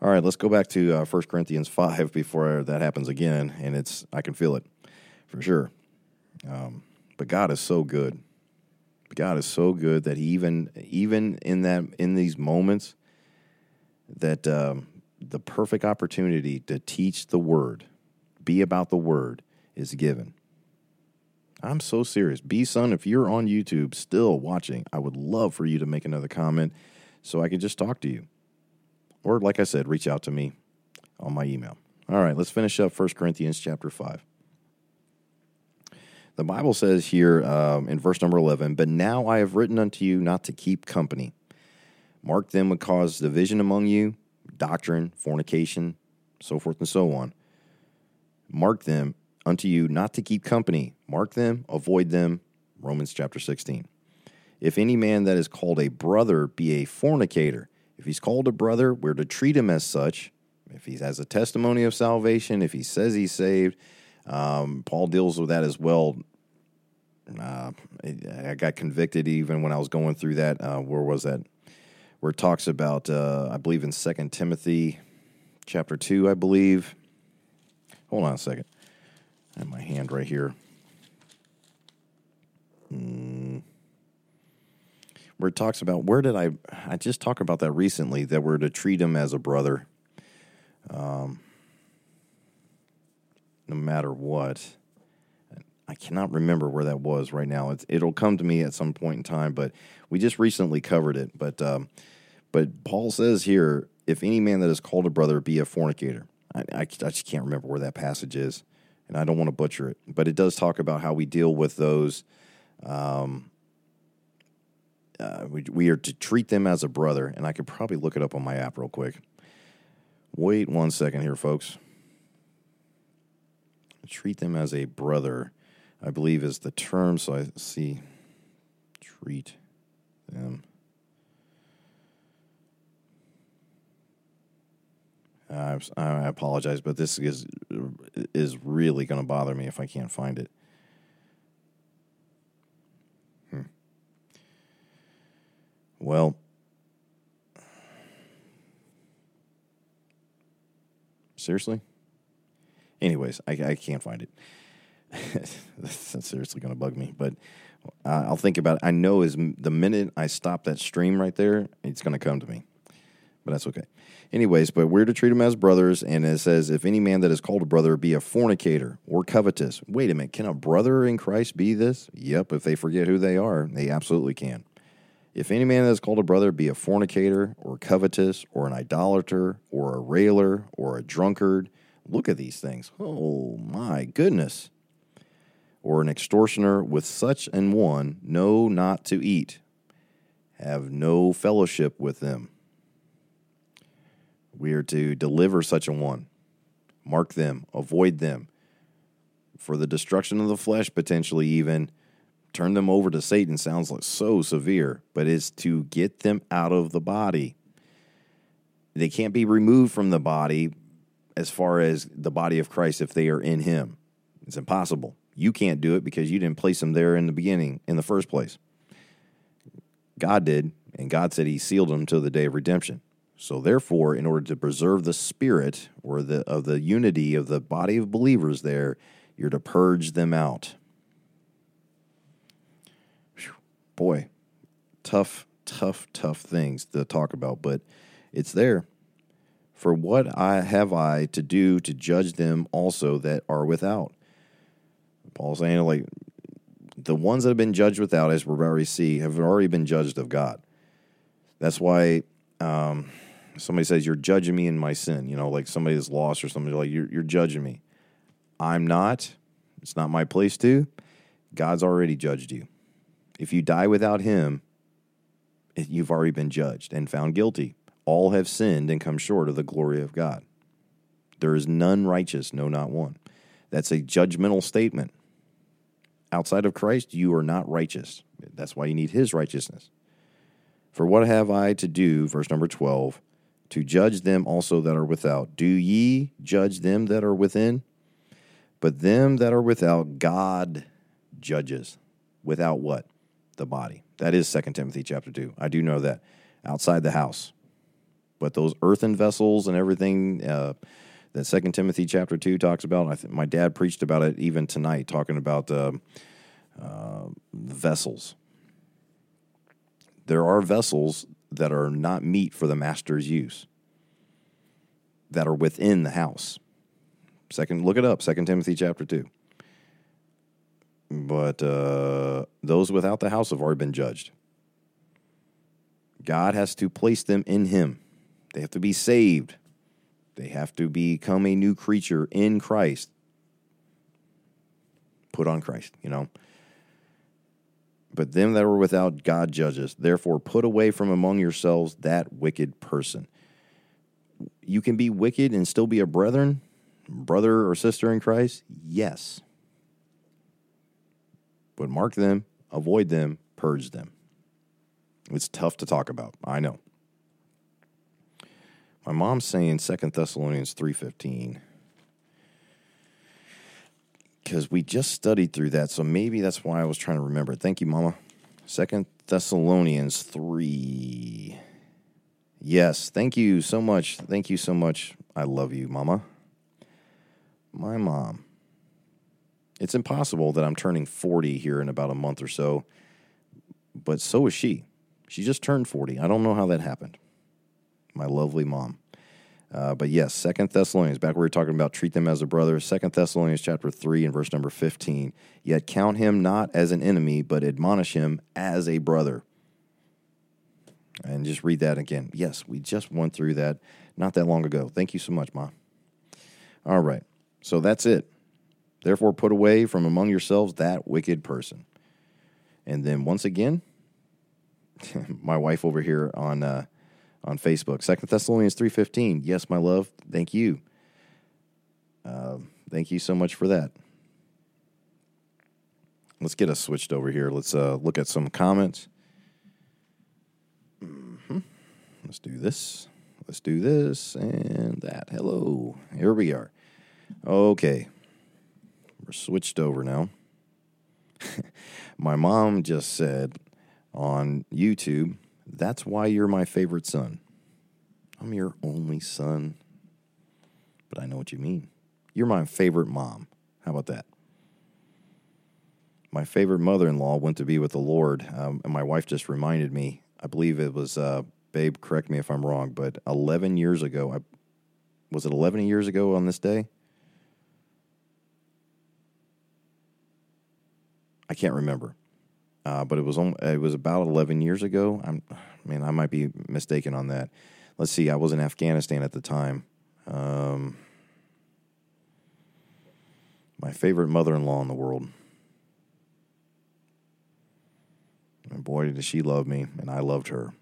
All right, let's go back to uh, 1 Corinthians 5 before that happens again. And it's, I can feel it for sure. Um, but God is so good. God is so good that even, even in that, in these moments, that um, the perfect opportunity to teach the word, be about the word, is given. I'm so serious. B Son, if you're on YouTube still watching, I would love for you to make another comment so I can just talk to you. Or, like I said, reach out to me on my email. All right, let's finish up 1 Corinthians chapter 5. The Bible says here um, in verse number 11, But now I have written unto you not to keep company. Mark them would cause division among you, doctrine, fornication, so forth and so on. Mark them unto you not to keep company. Mark them, avoid them. Romans chapter 16. If any man that is called a brother be a fornicator, if he's called a brother, we're to treat him as such. If he has a testimony of salvation, if he says he's saved, um, Paul deals with that as well. Uh, I got convicted even when I was going through that. Uh, where was that? Where it talks about, uh, I believe in Second Timothy chapter 2, I believe. Hold on a second. I have my hand right here. Mm. Where it talks about where did I? I just talked about that recently. That we're to treat him as a brother, um, no matter what. I cannot remember where that was right now. It's, it'll come to me at some point in time, but we just recently covered it. But um, but Paul says here, if any man that is called a brother be a fornicator. I, I, I just can't remember where that passage is, and I don't want to butcher it. But it does talk about how we deal with those. Um, uh, we, we are to treat them as a brother, and I could probably look it up on my app real quick. Wait one second here, folks. Treat them as a brother, I believe, is the term. So I see. Treat them. I, I apologize, but this is is really going to bother me if I can't find it. Hmm. Well, seriously. Anyways, I, I can't find it. That's seriously going to bug me, but uh, I'll think about it. I know is the minute I stop that stream right there, it's going to come to me but that's okay. Anyways, but we're to treat them as brothers, and it says, if any man that is called a brother be a fornicator or covetous. Wait a minute, can a brother in Christ be this? Yep, if they forget who they are, they absolutely can. If any man that is called a brother be a fornicator or covetous or an idolater or a railer or a drunkard, look at these things. Oh my goodness. Or an extortioner with such an one, know not to eat, have no fellowship with them we are to deliver such a one, mark them, avoid them for the destruction of the flesh, potentially even turn them over to Satan sounds like so severe, but it's to get them out of the body. They can't be removed from the body as far as the body of Christ if they are in Him. It's impossible. You can't do it because you didn't place them there in the beginning, in the first place. God did, and God said He sealed them till the day of redemption. So therefore, in order to preserve the spirit or the of the unity of the body of believers there, you're to purge them out. Whew. Boy, tough, tough, tough things to talk about, but it's there. For what I have I to do to judge them also that are without? Paul's saying like the ones that have been judged without, as we already see, have already been judged of God. That's why um, somebody says you're judging me in my sin, you know, like somebody is lost or somebody like you're you're judging me. I'm not. It's not my place to. God's already judged you. If you die without him, you've already been judged and found guilty. All have sinned and come short of the glory of God. There is none righteous, no, not one. That's a judgmental statement. Outside of Christ, you are not righteous. That's why you need his righteousness. For what have I to do, verse number 12, to judge them also that are without. Do ye judge them that are within? But them that are without, God judges. Without what? The body. That is 2 Timothy chapter 2. I do know that. Outside the house. But those earthen vessels and everything uh, that 2 Timothy chapter 2 talks about, I th- my dad preached about it even tonight, talking about uh, uh, vessels. There are vessels that are not meet for the master's use that are within the house. Second, look it up. Second Timothy chapter two. But uh, those without the house have already been judged. God has to place them in Him. They have to be saved. They have to become a new creature in Christ. Put on Christ, you know. But them that are without, God judges. Therefore, put away from among yourselves that wicked person. You can be wicked and still be a brethren, brother or sister in Christ? Yes. But mark them, avoid them, purge them. It's tough to talk about. I know. My mom's saying Second Thessalonians 3:15 because we just studied through that. So maybe that's why I was trying to remember. Thank you, Mama. Second Thessalonians 3. Yes, thank you so much. Thank you so much. I love you, Mama. My mom. It's impossible that I'm turning 40 here in about a month or so, but so is she. She just turned 40. I don't know how that happened. My lovely mom. Uh, but yes, Second Thessalonians, back where we are talking about treat them as a brother. Second Thessalonians chapter three and verse number fifteen. Yet count him not as an enemy, but admonish him as a brother. And just read that again. Yes, we just went through that not that long ago. Thank you so much, Ma. All right, so that's it. Therefore, put away from among yourselves that wicked person. And then once again, my wife over here on. Uh, on Facebook. Second Thessalonians three fifteen. Yes, my love. Thank you. Uh, thank you so much for that. Let's get us switched over here. Let's uh, look at some comments. Mm-hmm. Let's do this. Let's do this and that. Hello. Here we are. Okay. We're switched over now. my mom just said on YouTube that's why you're my favorite son. I'm your only son. But I know what you mean. You're my favorite mom. How about that? My favorite mother in law went to be with the Lord. Um, and my wife just reminded me, I believe it was, uh, babe, correct me if I'm wrong, but 11 years ago, I, was it 11 years ago on this day? I can't remember uh, but it was it was about 11 years ago. I'm, man, I might be mistaken on that. Let's see. I was in Afghanistan at the time. Um, my favorite mother-in-law in the world. And boy, did she love me, and I loved her.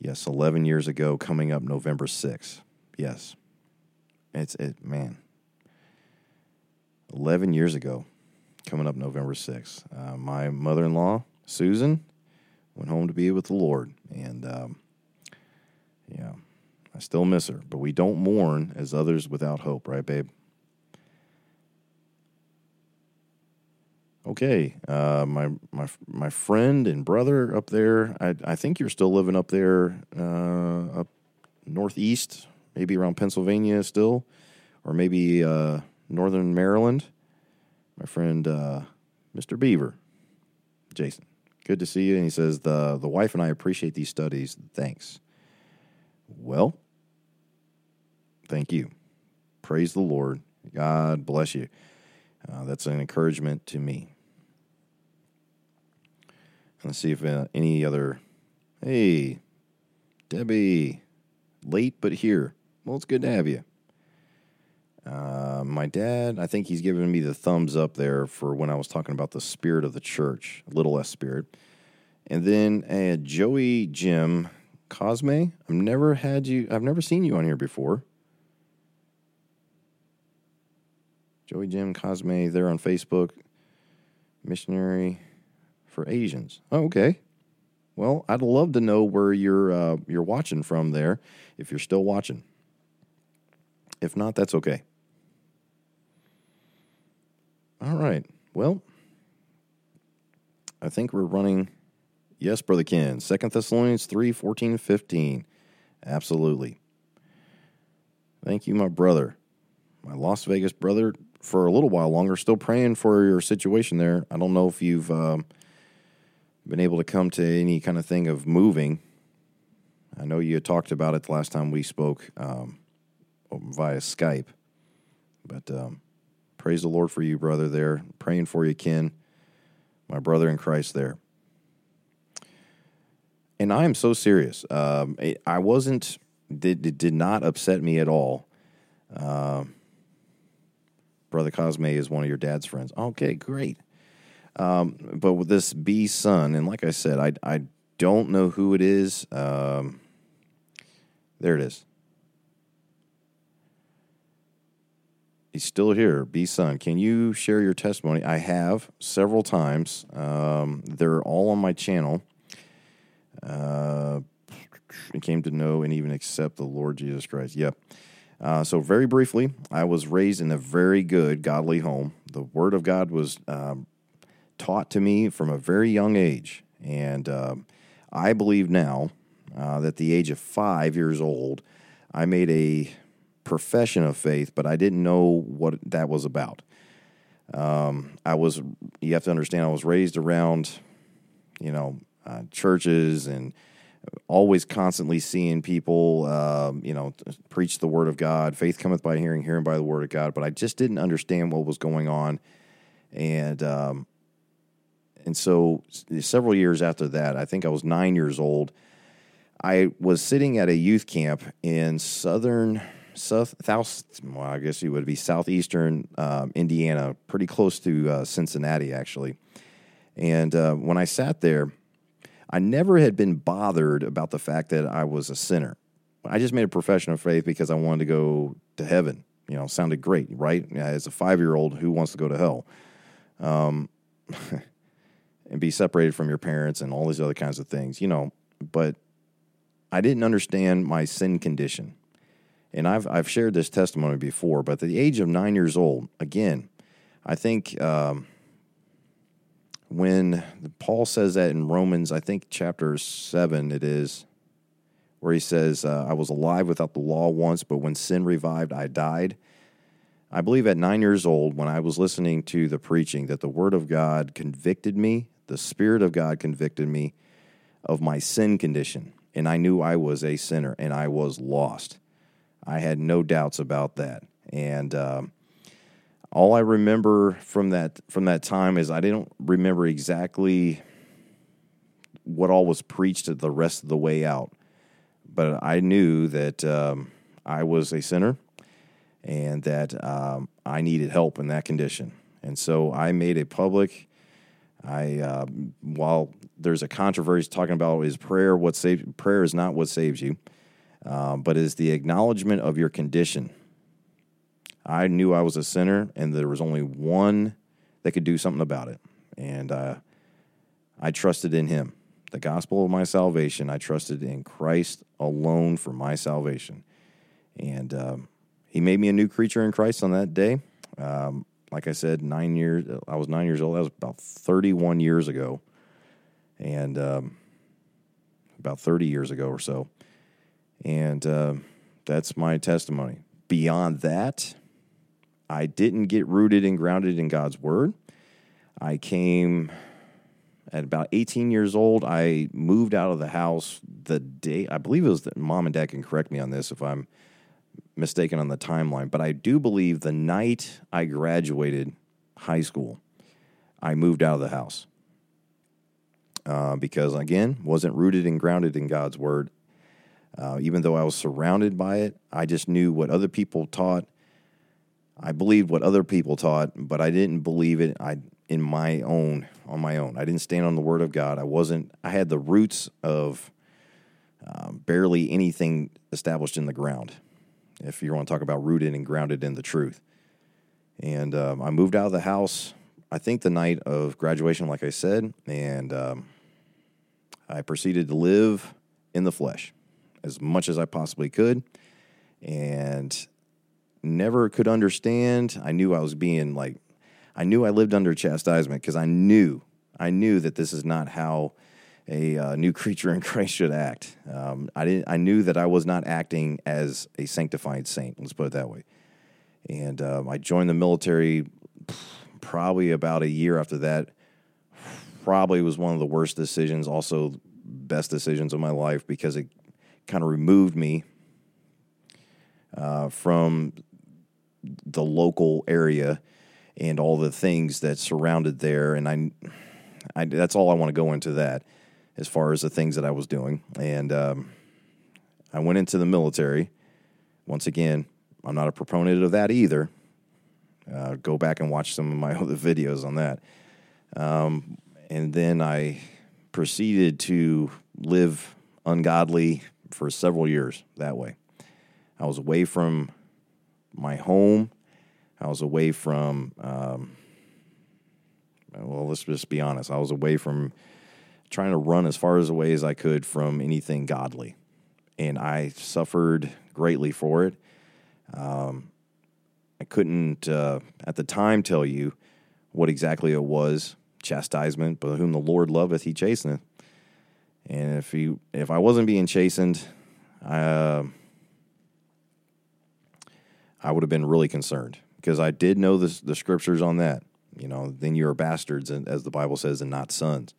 Yes, 11 years ago, coming up November 6th. Yes. It's, it, man. 11 years ago coming up November 6th. Uh, my mother in law, Susan, went home to be with the Lord. And um, yeah, I still miss her, but we don't mourn as others without hope, right, babe? Okay, uh, my my my friend and brother up there. I I think you're still living up there, uh, up northeast, maybe around Pennsylvania still, or maybe uh, northern Maryland my friend uh, Mr. Beaver, Jason. Good to see you. And he says the the wife and I appreciate these studies. Thanks. Well, thank you. Praise the Lord. God bless you. Uh, that's an encouragement to me. Let's see if uh, any other. Hey, Debbie, late but here. Well, it's good to have you. Uh, my dad, I think he's giving me the thumbs up there for when I was talking about the spirit of the church, little s spirit. And then uh, Joey Jim Cosme, I've never had you, I've never seen you on here before. Joey Jim Cosme there on Facebook, missionary for Asians. Oh, okay. Well, I'd love to know where you're uh, you're watching from there, if you're still watching. If not, that's okay. All right. Well, I think we're running. Yes, Brother Ken. Second Thessalonians 3 14 15. Absolutely. Thank you, my brother. My Las Vegas brother, for a little while longer, still praying for your situation there. I don't know if you've um, been able to come to any kind of thing of moving. I know you talked about it the last time we spoke um, via Skype, but um, Praise the Lord for you, brother, there. Praying for you, Ken, my brother in Christ there. And I am so serious. Um, I wasn't, did, it did not upset me at all. Uh, brother Cosme is one of your dad's friends. Okay, great. Um, but with this B son, and like I said, I, I don't know who it is. Um, there it is. He's still here. B Son, can you share your testimony? I have several times. Um, they're all on my channel. Uh, came to know and even accept the Lord Jesus Christ. Yep. Uh, so, very briefly, I was raised in a very good, godly home. The Word of God was um, taught to me from a very young age. And uh, I believe now uh, that the age of five years old, I made a profession of faith, but I didn't know what that was about. Um, I was, you have to understand, I was raised around, you know, uh, churches and always constantly seeing people, um, you know, preach the word of God. Faith cometh by hearing, hearing by the word of God. But I just didn't understand what was going on, and um, and so several years after that, I think I was nine years old. I was sitting at a youth camp in southern south, south well, I guess it would be southeastern um, Indiana, pretty close to uh, Cincinnati, actually. And uh, when I sat there, I never had been bothered about the fact that I was a sinner. I just made a profession of faith because I wanted to go to heaven. You know, sounded great, right? As a five year old, who wants to go to hell? Um, and be separated from your parents and all these other kinds of things, you know. But I didn't understand my sin condition. And I've, I've shared this testimony before, but at the age of nine years old, again, I think um, when Paul says that in Romans, I think chapter 7 it is, where he says, uh, I was alive without the law once, but when sin revived, I died. I believe at nine years old, when I was listening to the preaching, that the Word of God convicted me, the Spirit of God convicted me of my sin condition. And I knew I was a sinner and I was lost. I had no doubts about that. And um, all I remember from that from that time is I didn't remember exactly what all was preached the rest of the way out, but I knew that um, I was a sinner and that um, I needed help in that condition. And so I made a public. I uh, while there's a controversy talking about is prayer what saves prayer is not what saves you, uh, but is the acknowledgement of your condition. I knew I was a sinner, and there was only one that could do something about it, and uh, I trusted in Him. The gospel of my salvation, I trusted in Christ alone for my salvation, and um, He made me a new creature in Christ on that day. Um, like I said, nine years. I was nine years old. That was about thirty-one years ago, and um, about thirty years ago or so. And uh, that's my testimony. Beyond that, I didn't get rooted and grounded in God's word. I came at about 18 years old. I moved out of the house the day, I believe it was that mom and dad can correct me on this if I'm mistaken on the timeline, but I do believe the night I graduated high school, I moved out of the house. Uh, because again, wasn't rooted and grounded in God's word. Uh, even though I was surrounded by it, I just knew what other people taught. I believed what other people taught, but I didn't believe it. I in my own on my own. I didn't stand on the word of God. I wasn't. I had the roots of um, barely anything established in the ground. If you want to talk about rooted and grounded in the truth, and um, I moved out of the house. I think the night of graduation, like I said, and um, I proceeded to live in the flesh as much as I possibly could, and never could understand. I knew I was being like, I knew I lived under chastisement because I knew, I knew that this is not how a uh, new creature in Christ should act. Um, I didn't. I knew that I was not acting as a sanctified saint. Let's put it that way. And um, I joined the military probably about a year after that. Probably was one of the worst decisions, also best decisions of my life because it kind of removed me uh, from the local area and all the things that surrounded there. And I, I that's all I want to go into that as far as the things that I was doing. And um, I went into the military. Once again, I'm not a proponent of that either. Uh, go back and watch some of my other videos on that. Um, and then I proceeded to live ungodly for several years that way. I was away from my home. I was away from, um, well, let's just be honest. I was away from trying to run as far as away as I could from anything godly. And I suffered greatly for it. Um, I couldn't, uh, at the time, tell you what exactly it was chastisement, but whom the Lord loveth, he chasteneth. And if he, if I wasn't being chastened, uh, I would have been really concerned because I did know the, the scriptures on that. You know, then you are bastards, and, as the Bible says, and not sons.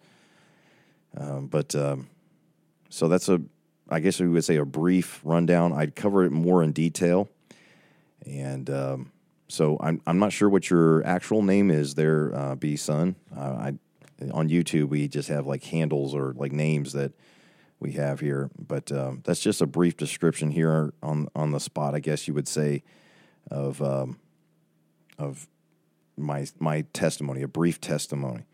Um, but um, so that's a, I guess we would say a brief rundown. I'd cover it more in detail, and um, so I'm I'm not sure what your actual name is there, uh, B Son. Uh, I on YouTube we just have like handles or like names that we have here, but um, that's just a brief description here on on the spot, I guess you would say, of um, of my my testimony, a brief testimony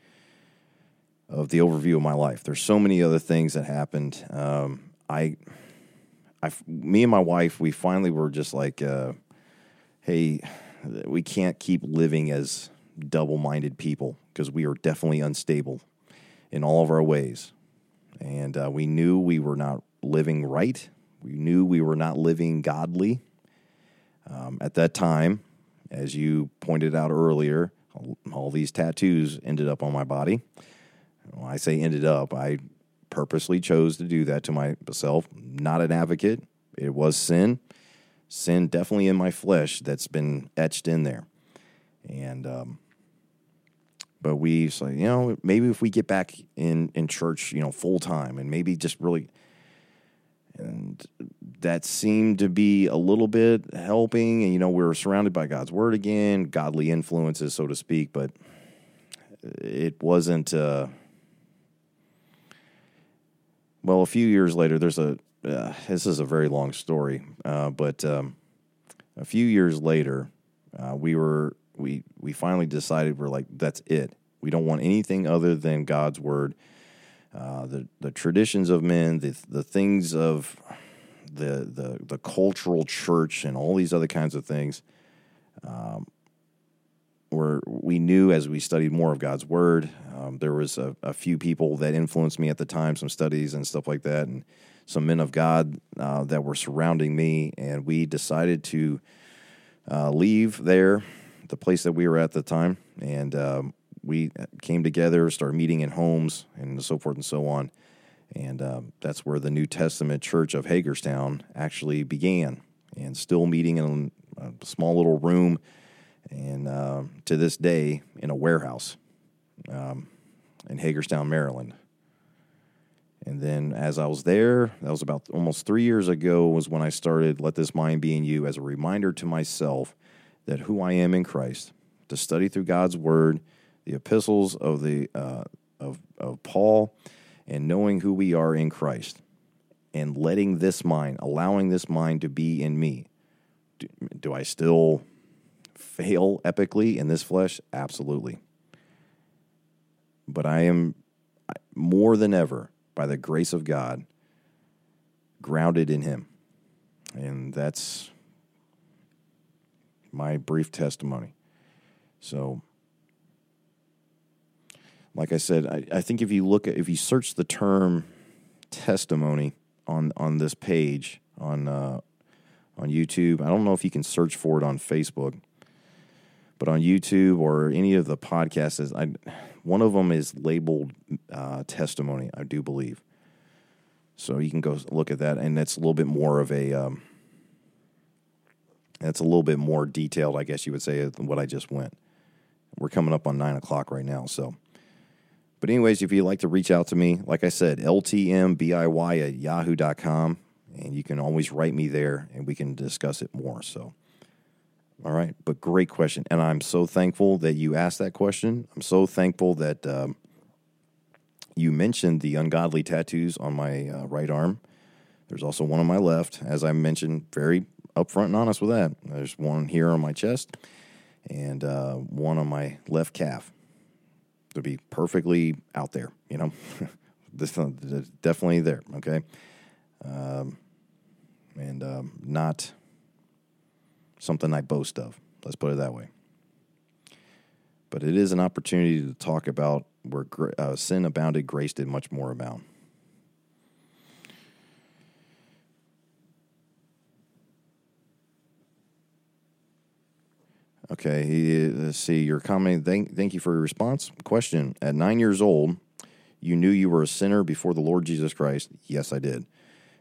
of the overview of my life. There's so many other things that happened. Um, I, I, me and my wife, we finally were just like, uh, hey, we can't keep living as double-minded people because we are definitely unstable in all of our ways, and uh, we knew we were not living right. We knew we were not living godly. Um, at that time, as you pointed out earlier, all, all these tattoos ended up on my body. When I say ended up, I purposely chose to do that to myself. Not an advocate. It was sin. Sin definitely in my flesh that's been etched in there. And, um, but we say, you know, maybe if we get back in, in church, you know, full time and maybe just really, and that seemed to be a little bit helping. And, you know, we were surrounded by God's word again, godly influences, so to speak, but it wasn't, uh, well, a few years later, there's a, uh, this is a very long story, uh, but um, a few years later, uh, we were, we, we finally decided we're like, that's it. We don't want anything other than God's word. Uh, the the traditions of men, the the things of the the the cultural church, and all these other kinds of things. Um, where we knew as we studied more of God's Word, um, there was a, a, few people that influenced me at the time, some studies and stuff like that, and some men of God uh, that were surrounding me, and we decided to uh, leave there, the place that we were at the time, and um, we came together, started meeting in homes, and so forth and so on. And uh, that's where the New Testament Church of Hagerstown actually began, and still meeting in a small little room, and uh, to this day in a warehouse um, in Hagerstown, Maryland. And then as I was there, that was about almost three years ago, was when I started Let This Mind Be in You as a reminder to myself that who I am in Christ, to study through God's Word the epistles of the uh, of of Paul, and knowing who we are in Christ, and letting this mind, allowing this mind to be in me. Do, do I still fail epically in this flesh? Absolutely. But I am more than ever, by the grace of God, grounded in Him. And that's my brief testimony. So like I said, I, I think if you look at if you search the term testimony on on this page on uh, on YouTube, I don't know if you can search for it on Facebook, but on YouTube or any of the podcasts, I one of them is labeled uh, testimony. I do believe. So you can go look at that, and that's a little bit more of a. Um, that's a little bit more detailed, I guess you would say, than what I just went. We're coming up on nine o'clock right now, so but, anyways, if you'd like to reach out to me, like I said, ltmbiy at yahoo.com. And you can always write me there and we can discuss it more. So, all right. But great question. And I'm so thankful that you asked that question. I'm so thankful that um, you mentioned the ungodly tattoos on my uh, right arm. There's also one on my left. As I mentioned, very upfront and honest with that. There's one here on my chest and uh, one on my left calf to be perfectly out there, you know, this definitely there. Okay. Um, and um, not something I boast of. Let's put it that way. But it is an opportunity to talk about where uh, sin abounded, grace did much more abound. Okay, let's see. Your comment. Thank, thank you for your response. Question: At nine years old, you knew you were a sinner before the Lord Jesus Christ. Yes, I did.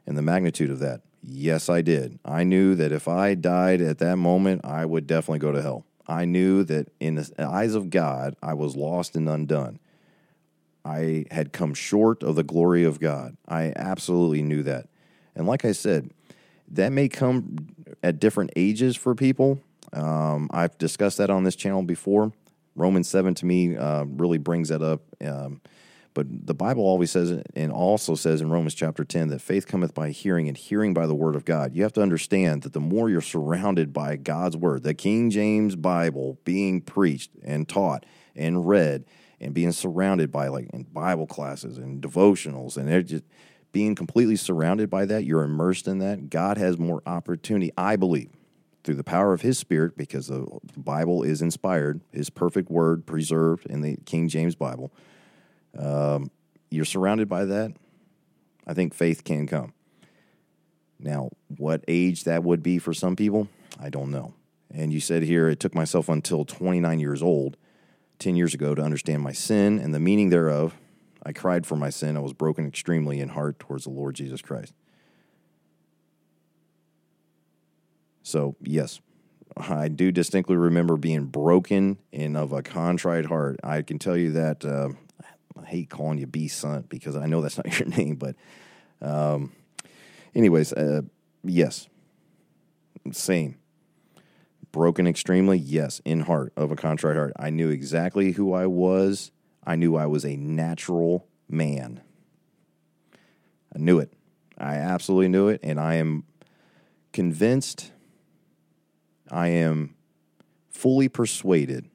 And the magnitude of that. Yes, I did. I knew that if I died at that moment, I would definitely go to hell. I knew that in the eyes of God, I was lost and undone. I had come short of the glory of God. I absolutely knew that. And like I said, that may come at different ages for people. Um, I've discussed that on this channel before. Romans 7 to me uh, really brings that up. Um, but the Bible always says, and also says in Romans chapter 10, that faith cometh by hearing, and hearing by the word of God. You have to understand that the more you're surrounded by God's word, the King James Bible being preached and taught and read, and being surrounded by like in Bible classes and devotionals, and just being completely surrounded by that, you're immersed in that. God has more opportunity, I believe, through the power of His Spirit, because the Bible is inspired, His perfect word preserved in the King James Bible um, you're surrounded by that. I think faith can come. Now, what age that would be for some people, I don't know. And you said here, it took myself until 29 years old, 10 years ago, to understand my sin and the meaning thereof. I cried for my sin. I was broken extremely in heart towards the Lord Jesus Christ. So, yes, I do distinctly remember being broken and of a contrite heart. I can tell you that uh, I hate calling you B Sunt because I know that's not your name, but um, anyways, uh, yes, same. Broken extremely, yes, in heart of a contrite heart. I knew exactly who I was. I knew I was a natural man. I knew it. I absolutely knew it, and I am convinced. I am fully persuaded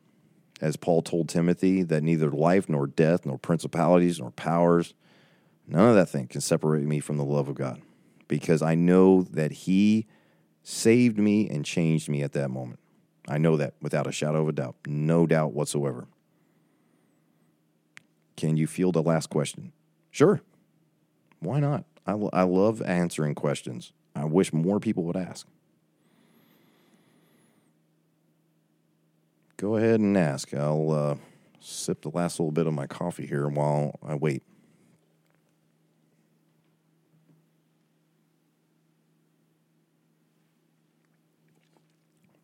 as Paul told Timothy, that neither life nor death, nor principalities, nor powers, none of that thing can separate me from the love of God. Because I know that He saved me and changed me at that moment. I know that without a shadow of a doubt, no doubt whatsoever. Can you field the last question? Sure. Why not? I, I love answering questions. I wish more people would ask. Go ahead and ask. I'll uh, sip the last little bit of my coffee here while I wait.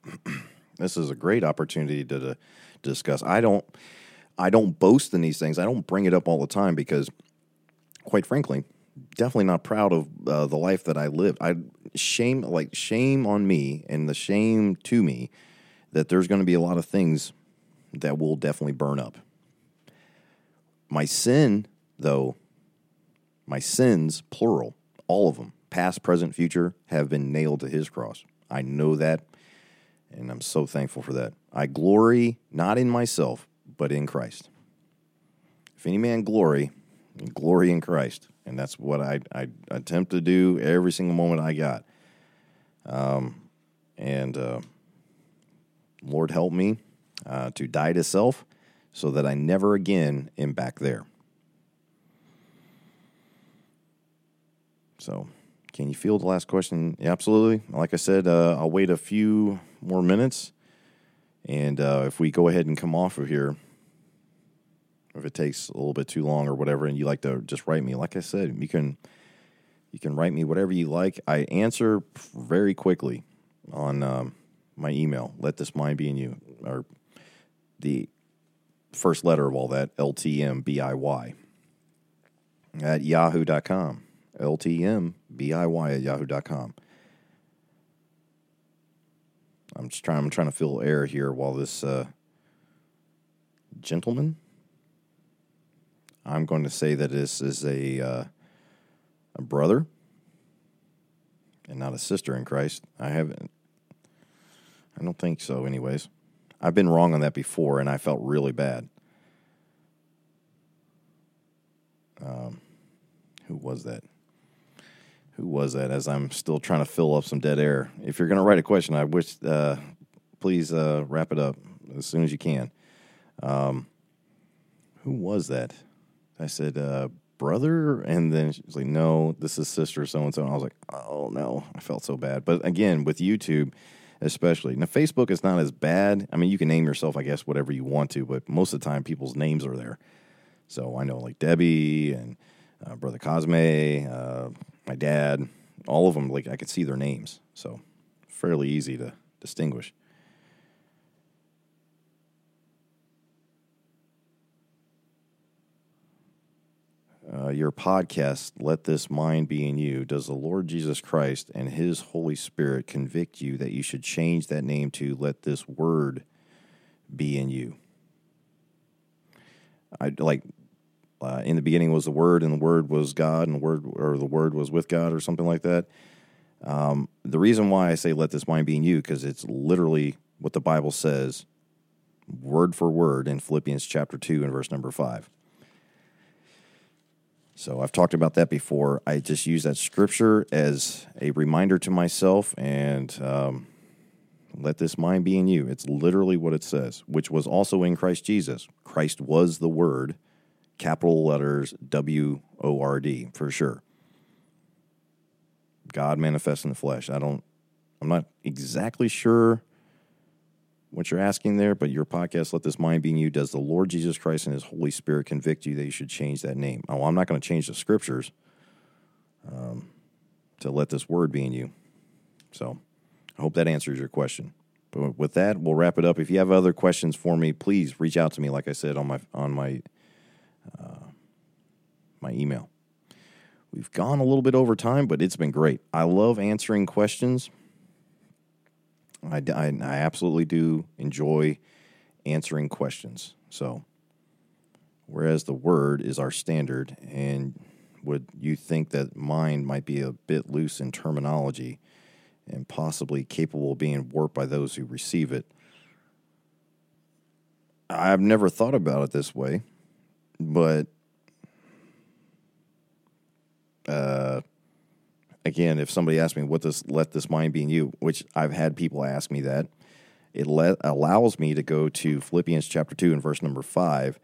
this is a great opportunity to, to, discuss. I don't I don't boast in these things. I don't bring it up all the time because, quite frankly, definitely not proud of uh, the life that I lived. I shame like shame on me and the shame to me that there's going to be a lot of things that will definitely burn up. My sin, though, my sins, plural, all of them, past, present, future, have been nailed to his cross. I know that, and I'm so thankful for that. I glory not in myself, but in Christ. If any man glory, glory in Christ. And that's what I, I attempt to do every single moment I got. Um, and uh, Lord, help me uh, to die to self so that I never again am back there. So, can you feel the last question? Yeah, absolutely. Like I said, uh, I'll wait a few more minutes. And uh, if we go ahead and come off of here, if it takes a little bit too long or whatever, and you like to just write me, like I said, you can you can write me whatever you like. I answer very quickly on um, my email, let this mind be in you, or the first letter of all that, LTMBIY, at yahoo.com. LTMBIY at yahoo.com. I'm just trying, I'm trying to fill air here while this uh, gentleman, I'm going to say that this is a, uh, a brother and not a sister in Christ. I haven't I don't think so, anyways. I've been wrong on that before, and I felt really bad. Um, who was that? Who was that? As I'm still trying to fill up some dead air. If you're going to write a question, I wish uh, please uh, wrap it up as soon as you can. Um, who was that? I said, uh, brother, and then she's like, no, this is sister so and so. And I was like, oh no, I felt so bad. But again, with YouTube especially. Now, Facebook is not as bad. I mean, you can name yourself, I guess, whatever you want to, but most of the time, people's names are there. So I know like Debbie and uh, Brother Cosme, uh, my dad, all of them, like I could see their names. So fairly easy to distinguish. Uh, your podcast, Let This Mind Be in You, does the Lord Jesus Christ and His Holy Spirit convict you that you should change that name to Let This Word Be in You? I like uh, in the beginning was the Word, and the Word was God, and the Word or the Word was with God, or something like that. Um, the reason why I say "Let this mind be in you" because it's literally what the Bible says, word for word, in Philippians chapter two and verse number five. So I've talked about that before. I just use that scripture as a reminder to myself and um, let this mind be in you. It's literally what it says, which was also in Christ Jesus. Christ was the Word, capital letters W O R D for sure. God manifest in the flesh. I don't, I'm not exactly sure what you're asking there, but your podcast, Let This Mind Be in You, does the Lord Jesus Christ and His Holy Spirit convict you that you should change that name? Oh, I'm not going to change the scriptures um, to let this word be in you. So I hope that answers your question. But with that, we'll wrap it up. If you have other questions for me, please reach out to me. Like I said on my on my uh, my email. We've gone a little bit over time, but it's been great. I love answering questions. I, I, I absolutely do enjoy answering questions. So, whereas the word is our standard, and would you think that mine might be a bit loose in terminology and possibly capable of being warped by those who receive it? I've never thought about it this way, but uh, again, if somebody asks me what does let this mind be in you, which I've had people ask me that, it let, allows me to go to Philippians chapter 2 and verse number 5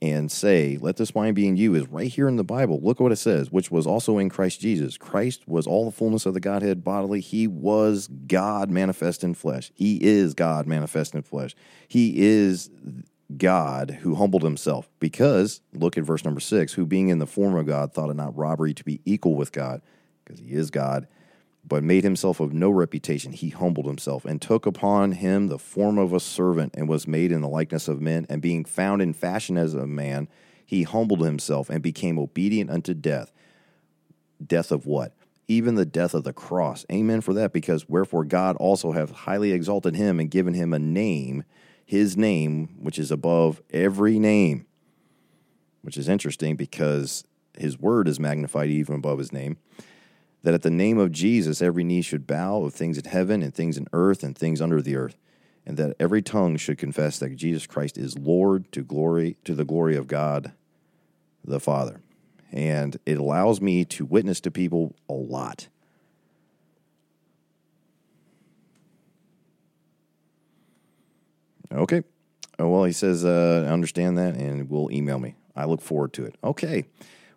and say, Let this mind be in you is right here in the Bible. Look what it says, which was also in Christ Jesus. Christ was all the fullness of the Godhead bodily. He was God manifest in flesh. He is God manifest in flesh. He is God who humbled himself because, look at verse number six, who being in the form of God thought it not robbery to be equal with God because he is God, but made himself of no reputation. He humbled himself and took upon him the form of a servant and was made in the likeness of men. And being found in fashion as a man, he humbled himself and became obedient unto death. Death of what? Even the death of the cross. Amen for that, because wherefore God also hath highly exalted him and given him a name, his name, which is above every name. Which is interesting because his word is magnified even above his name that at the name of Jesus every knee should bow of things in heaven and things in earth and things under the earth, and that every tongue should confess that Jesus Christ is Lord to glory to the glory of God the Father. And it allows me to witness to people a lot. Okay. Oh, well, he says, uh, I understand that and will email me. I look forward to it. Okay.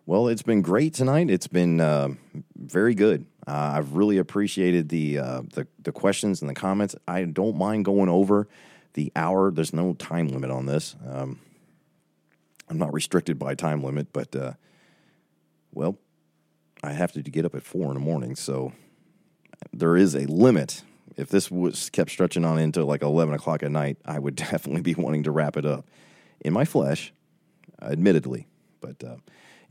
Well, it's been great tonight. It's been uh, very good. Uh, I've really appreciated the, uh, the the questions and the comments. I don't mind going over the hour. There's no time limit on this. Um, I'm not restricted by time limit, but uh, well, I have to get up at four in the morning, so there is a limit. If this was kept stretching on into like 11 o'clock at night, I would definitely be wanting to wrap it up in my flesh, admittedly. But uh,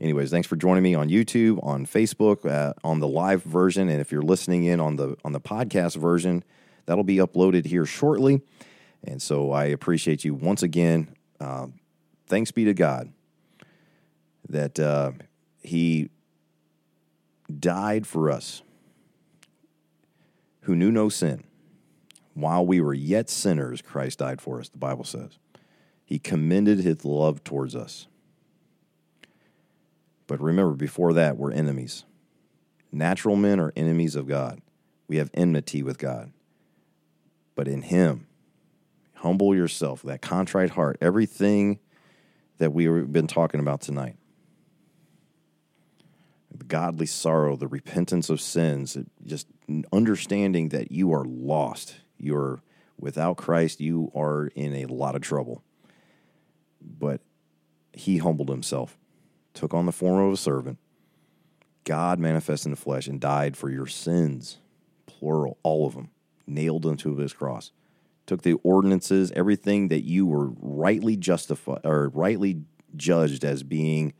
anyways, thanks for joining me on YouTube, on Facebook, uh, on the live version, and if you're listening in on the on the podcast version, that'll be uploaded here shortly. And so I appreciate you once again. Uh, thanks be to God that uh, He died for us who knew no sin. While we were yet sinners, Christ died for us, the Bible says. He commended his love towards us. But remember, before that, we're enemies. Natural men are enemies of God. We have enmity with God. But in Him, humble yourself, that contrite heart, everything that we've been talking about tonight the godly sorrow, the repentance of sins, just understanding that you are lost. You're without Christ, you are in a lot of trouble. But He humbled Himself took on the form of a servant, God manifested in the flesh and died for your sins, plural, all of them, nailed them to his cross. Took the ordinances, everything that you were rightly justified or rightly judged as being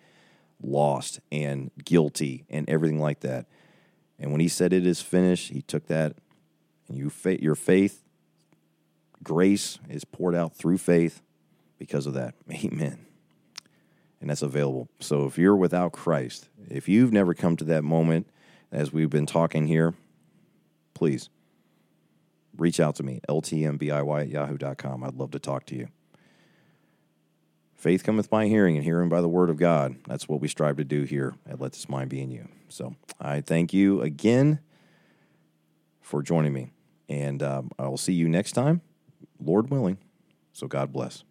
lost and guilty and everything like that. And when he said it is finished, he took that and you your faith grace is poured out through faith because of that. Amen. And that's available. So if you're without Christ, if you've never come to that moment as we've been talking here, please reach out to me, ltmbiy at yahoo.com. I'd love to talk to you. Faith cometh by hearing, and hearing by the word of God. That's what we strive to do here at Let This Mind Be in You. So I thank you again for joining me. And um, I will see you next time, Lord willing. So God bless.